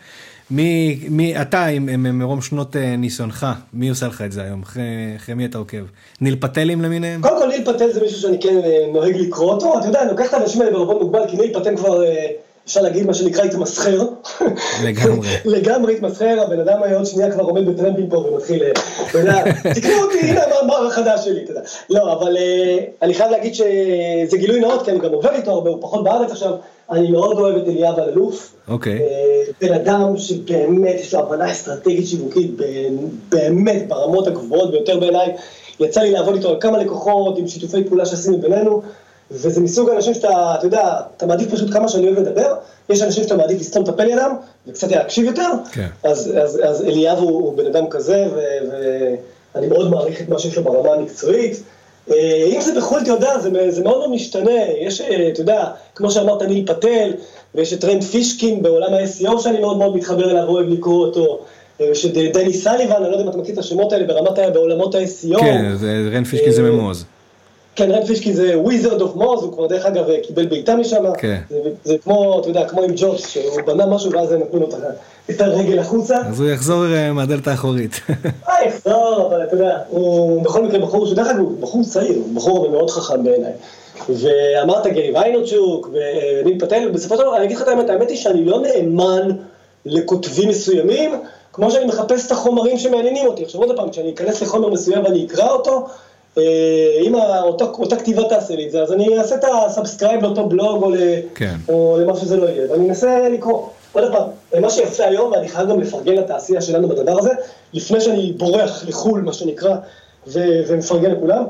מי, מי אתה עם, מרום שנות אה, ניסיונך, מי עושה לך את זה היום? אחרי, אחרי מי אתה עוקב? ניל פטלים למיניהם? קודם כל ניל פטל זה מישהו שאני כן אה, נוהג לקרוא אותו, אתה יודע, אני לוקח את האנשים האלה בערבון מוגבל, כי ניל פטל כבר, אה, אפשר להגיד מה שנקרא התמסחר. לגמרי. *laughs* לגמרי התמסחר, הבן אדם היה עוד שנייה כבר עומד בטרמפים פה ומתחיל, אתה יודע, תקראו אותי, הנה המאמר החדש שלי, אתה יודע. לא, אבל אה, אני חייב להגיד שזה גילוי נאות, כי אני גם עובד איתו הרבה, הוא פחות בארץ עכשיו, אני מאוד אוהב את אליאב אלאלוף. אוקיי. אה, בן אדם שבאמת יש לו הבנה אסטרטגית שיווקית באמת ברמות הגבוהות ביותר בעיניי. יצא לי לעבוד איתו על כמה לקוחות עם שיתופי פעולה שעשינו בינינו, וזה מסוג האנשים שאתה, אתה יודע, אתה מעדיף פשוט כמה שאני אוהב לדבר, יש אנשים שאתה מעדיף לסתום את הפה לידם, וקצת להקשיב יותר, כן. אז, אז, אז אליאב הוא, הוא בן אדם כזה, ו- ואני מאוד מעריך את מה שיש לו ברמה המקצועית. אה, אם זה בחו"ל, אתה יודע, זה, זה מאוד מאוד משתנה, יש, אה, אתה יודע, כמו שאמרת, ניל פטל, ויש את רנד פישקין בעולם ה-SEO שאני מאוד מאוד מתחבר אליו, אוהב לקרוא אותו, אה, יש את דני סליבן, אני לא יודע אם אתה מכיר את השמות האלה, ברמת, בעולמות ה-SEO. כן, רנד פישקין זה ממוז. כן, רנד פישקין זה Wizard of Moz, הוא כבר דרך אגב קיבל בעיטה משם. כן. זה, זה כמו, אתה יודע, כמו עם ג'ובס, שהוא בנה משהו ואז הם נתנו לו את הרגל החוצה. אז הוא יחזור אה, מהדלת האחורית. *laughs* אה, יחזור, אבל אתה יודע, הוא בכל מקרה בחור, שדרך אגב הוא בחור צעיר, הוא בחור מאוד חכם בעיניי. ואמרת גרי ויינרצ'וק וניל פטל, ובסופו של דבר, אני אגיד לך את האמת, האמת היא שאני לא נאמן לכותבים מסוימים, כמו שאני מחפש את החומרים שמעניינים אותי. עכשיו עוד פעם, כשאני אכנס לחומר מסוים ואני אקרא אותו, אם ה- אותה, אותה כתיבה תעשה לי את זה, אז אני אעשה את ה subscribe לאותו בלוג או, ל, כן. או למה שזה לא יהיה, ואני אנסה לקרוא. עוד פעם, מה שיפה היום, ואני חייב גם לפרגן לתעשייה שלנו בדבר הזה, לפני שאני בורח לחו"ל, מה שנקרא, ו- ומפרגן לכולם,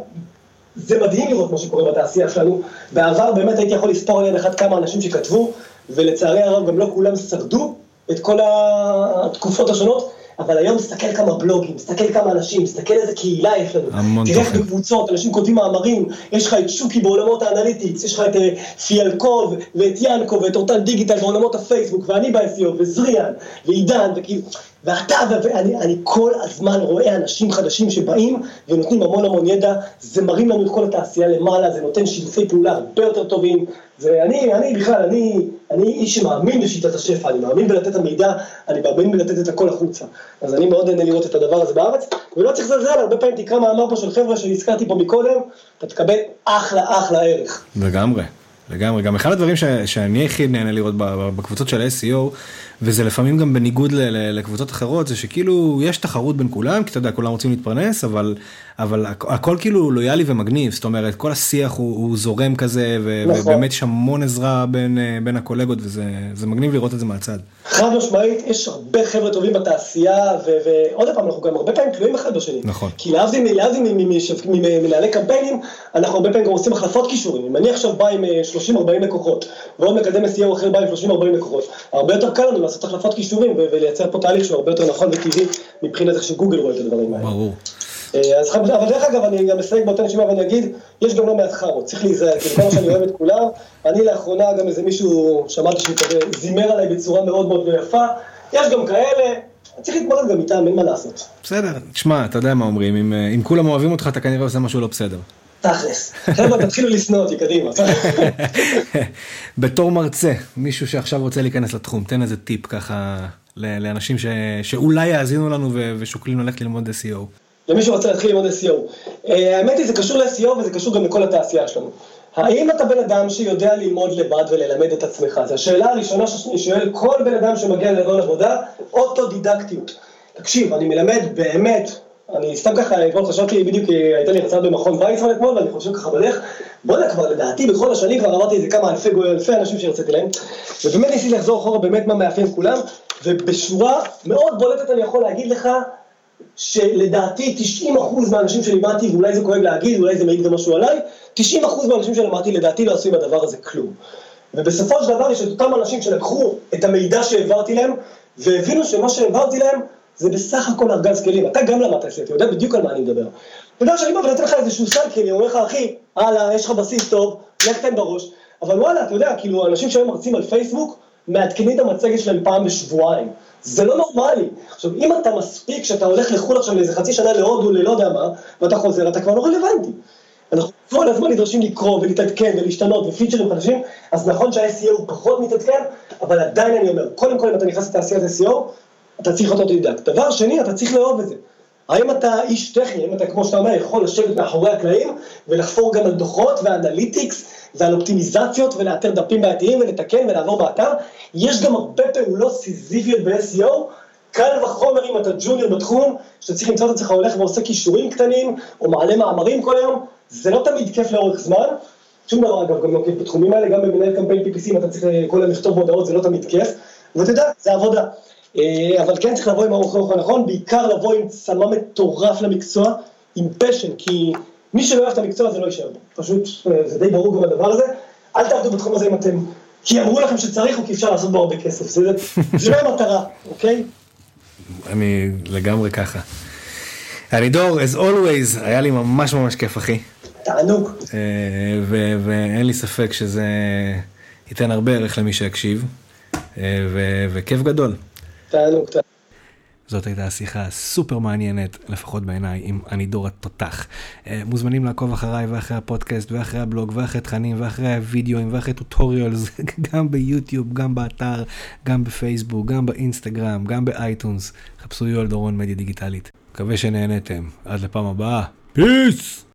זה מדהים לראות מה שקורה בתעשייה שלנו. בעבר באמת הייתי יכול לספור על יד אחת כמה אנשים שכתבו, ולצערי הרב גם לא כולם שרדו את כל התקופות השונות, אבל היום מסתכל כמה בלוגים, מסתכל כמה אנשים, מסתכל איזה קהילה יש לנו. המון תראה איך תוכן. בקבוצות, אנשים כותבים מאמרים, יש לך את שוקי בעולמות האנליטיקס, יש לך את אה, פיאלקוב ואת ינקו ואת אורטל דיגיטל בעולמות הפייסבוק, ואני ב-SEO, וזריאן, ועידן, וכאילו, ואתה, ואני אני כל הזמן רואה אנשים חדשים שבאים ונותנים המון המון ידע, זה מרים לנו את כל התעשייה למעלה, זה נותן שיתופי פעולה הרבה יותר טובים, ואני, אני בכלל, אני, אני איש שמאמין בשיטת השפע, אני מאמין בלתת המידע, אני מאמין בלתת את הכל החוצה. אז אני מאוד נהנה לראות את הדבר הזה בארץ, ולא צריך לזלזל, הרבה פעמים תקרא מאמר פה של חבר'ה שהזכרתי פה מקודם, אתה תקבל אחלה אחלה ערך. לגמרי, לגמרי. גם אחד הדברים ש, שאני הכי נהנה לראות בקבוצות של ה-SEO, וזה לפעמים גם בניגוד ל, ל, לקבוצות אחרות, זה שכאילו יש תחרות בין כולם, כי אתה יודע, כולם רוצים להתפרנס, אבל, אבל הכ- הכל כאילו לויאלי ומגניב, זאת אומרת, כל השיח הוא, הוא זורם כזה, ו, נכון. ובאמת יש המון עזרה בין, אה, בין הקולגות, וזה זה מגניב לראות את זה מהצד. חד משמעית, יש הרבה חבר'ה טובים בתעשייה, ו- ועוד פעם, אנחנו גם הרבה פעמים תלויים אחד בשני. נכון. כי להבדיל ממנהלי קמפיינים, אנחנו הרבה פעמים גם עושים החלפות כישורים. אם אני עכשיו בא עם אה, ל-30-40 לקוחות, ועוד מקדם SEO אחר בא עם 30-40 לקוחות, הרבה יותר קל לנו לעשות החלפת כישורים ולייצר פה תהליך שהוא הרבה יותר נכון וטבעי מבחינת איך שגוגל רואה את הדברים האלה. ברור. אה, אז, אבל דרך אגב, אני גם אסייג באותה נשימה ואני אגיד, יש גם לא מעט חארות, צריך להיזהר, כי כל מה שאני אוהב את כולם, אני לאחרונה גם איזה מישהו, שמעתי שהוא כזה זימר עליי בצורה מאוד מאוד יפה, יש גם כאלה, צריך להתמודד גם איתם, אין מה לעשות. בסדר, תשמע, אתה יודע מה אומרים, אם, אם כולם אוהבים אותך, אתה כנראה עושה משהו לא בסדר. תכלס. חבר'ה, תתחילו לשנוא אותי, קדימה. *laughs* בתור מרצה, מישהו שעכשיו רוצה להיכנס לתחום, תן איזה טיפ ככה לאנשים ש... שאולי יאזינו לנו ו... ושוקלים ללכת ללמוד SEO. למי שרוצה להתחיל ללמוד SEO. אה, האמת היא, זה קשור ל-SEO וזה קשור גם לכל התעשייה שלנו. האם אתה בן אדם שיודע ללמוד לבד וללמד את עצמך? זו השאלה הראשונה שאני שואל כל בן אדם שמגיע לרעיון עבודה, אוטודידקטיות. תקשיב, אני מלמד באמת, אני סתם ככה, אתמול חשבתי, בדיוק הייתה לי הרצאה במכון ויצמן אתמול, ואני חושב ככה בדרך, בוא'נה כבר לדעתי בכל השנים כבר אמרתי איזה כמה אלפי, אלפי אנשים שהרציתי להם, ובאמת ניסיתי לחזור אחורה באמת מה מאפיין כולם, ובשורה מאוד בולטת אני יכול להגיד לך, שלדעתי 90% מהאנשים שלימדתי, ואולי זה כואב להגיד, אולי זה מעיד גם משהו עליי, 90% מהאנשים שלמדתי לדעתי לא עשו עם הדבר הזה כלום. ובסופו של דבר יש את אותם אנשים שלקחו את המידע שהעברתי להם, והבינו שמה שהעברתי להם זה בסך הכל ארגז כלים. אתה גם למדת את זה, אתה יודע בדיוק על מה אני מדבר. אתה יודע שאני בא ונותן לך איזשהו סל כלים, אומר לך, אחי, הלאה, יש לך בסיס טוב, לך תן בראש. אבל וואלה, אתה יודע, כאילו, אנשים שהיום מרצים על פייסבוק, מעדכנים את המצגת שלהם פעם בשבועיים. זה לא נורמלי. עכשיו, אם אתה מספיק שאתה הולך לחו"ל עכשיו לאיזה חצי שנה להודו, ללא יודע מה, ואתה חוזר, אתה כבר לא רלוונטי. אנחנו כל הזמן נדרשים לקרוא ולהתעדכן ולהשתנות ופיצ'רים חדשים, אז נכון שה-SEO הוא פחות מתעדכן, אבל עדיין אני אומר, קודם כל אם אתה נכנס לתעשיית SEO, אתה צריך להיות אוטודידקט. דבר שני, אתה צריך לאהוב את זה. האם אתה איש טכני, האם אתה, כמו שאתה אומר, יכול לשבת מאחורי הקלעים ולחפור גם על דוחות ו analytics ועל אופטימיזציות ולאתר דפים בעייתיים ולתקן ולעבור באתר? יש גם הרבה פעולות סיזיפיות ב-SEO, קל וחומר אם אתה junior בתחום, שאתה צריך למצוא את עצמך הולך ועושה קישורים קטנים, או מעלה מאמרים כל היום, זה לא תמיד כיף לאורך זמן. שום דבר אגב גם לא כיף בתחומים האלה, גם במנהל קמפיין PPC אם אתה צריך כל היום לכתוב מודעות זה לא תמיד כיף, ואתה יודע, זה עבודה. אה, אבל כן צריך לבוא עם האורך הנכון, בעיקר לבוא עם צמא מטורף למקצוע, עם פשן, כי מי שלא אוהב את המקצוע הזה לא יישאר בו. פשוט, אה, זה די ברור גם הדבר הזה. אל תעבדו בתחום הזה אם אתם, כי אמרו לכם שצריך או כי אפשר לעשות בו הרבה כסף. זה, זה לא המטרה, אוקיי? אני לגמרי ככה. ארידור, as always, היה לי ממש ממש כיף, אחי. תענוג. אה, ואין לי ספק שזה ייתן הרבה ערך למי שיקשיב, וכיף גדול. תענוג, תענוג. זאת הייתה שיחה סופר מעניינת, לפחות בעיניי, עם דור התותח. אה, מוזמנים לעקוב אחריי ואחרי הפודקאסט ואחרי הבלוג ואחרי תכנים ואחרי הוידאוים ואחרי טוטוריאלס, *laughs* גם ביוטיוב, גם באתר, גם בפייסבוק, גם באינסטגרם, גם באייטונס. חפשו יואל דורון מדיה דיגיטלית. מקווה שנהנתם. עד לפעם הבאה. פיס!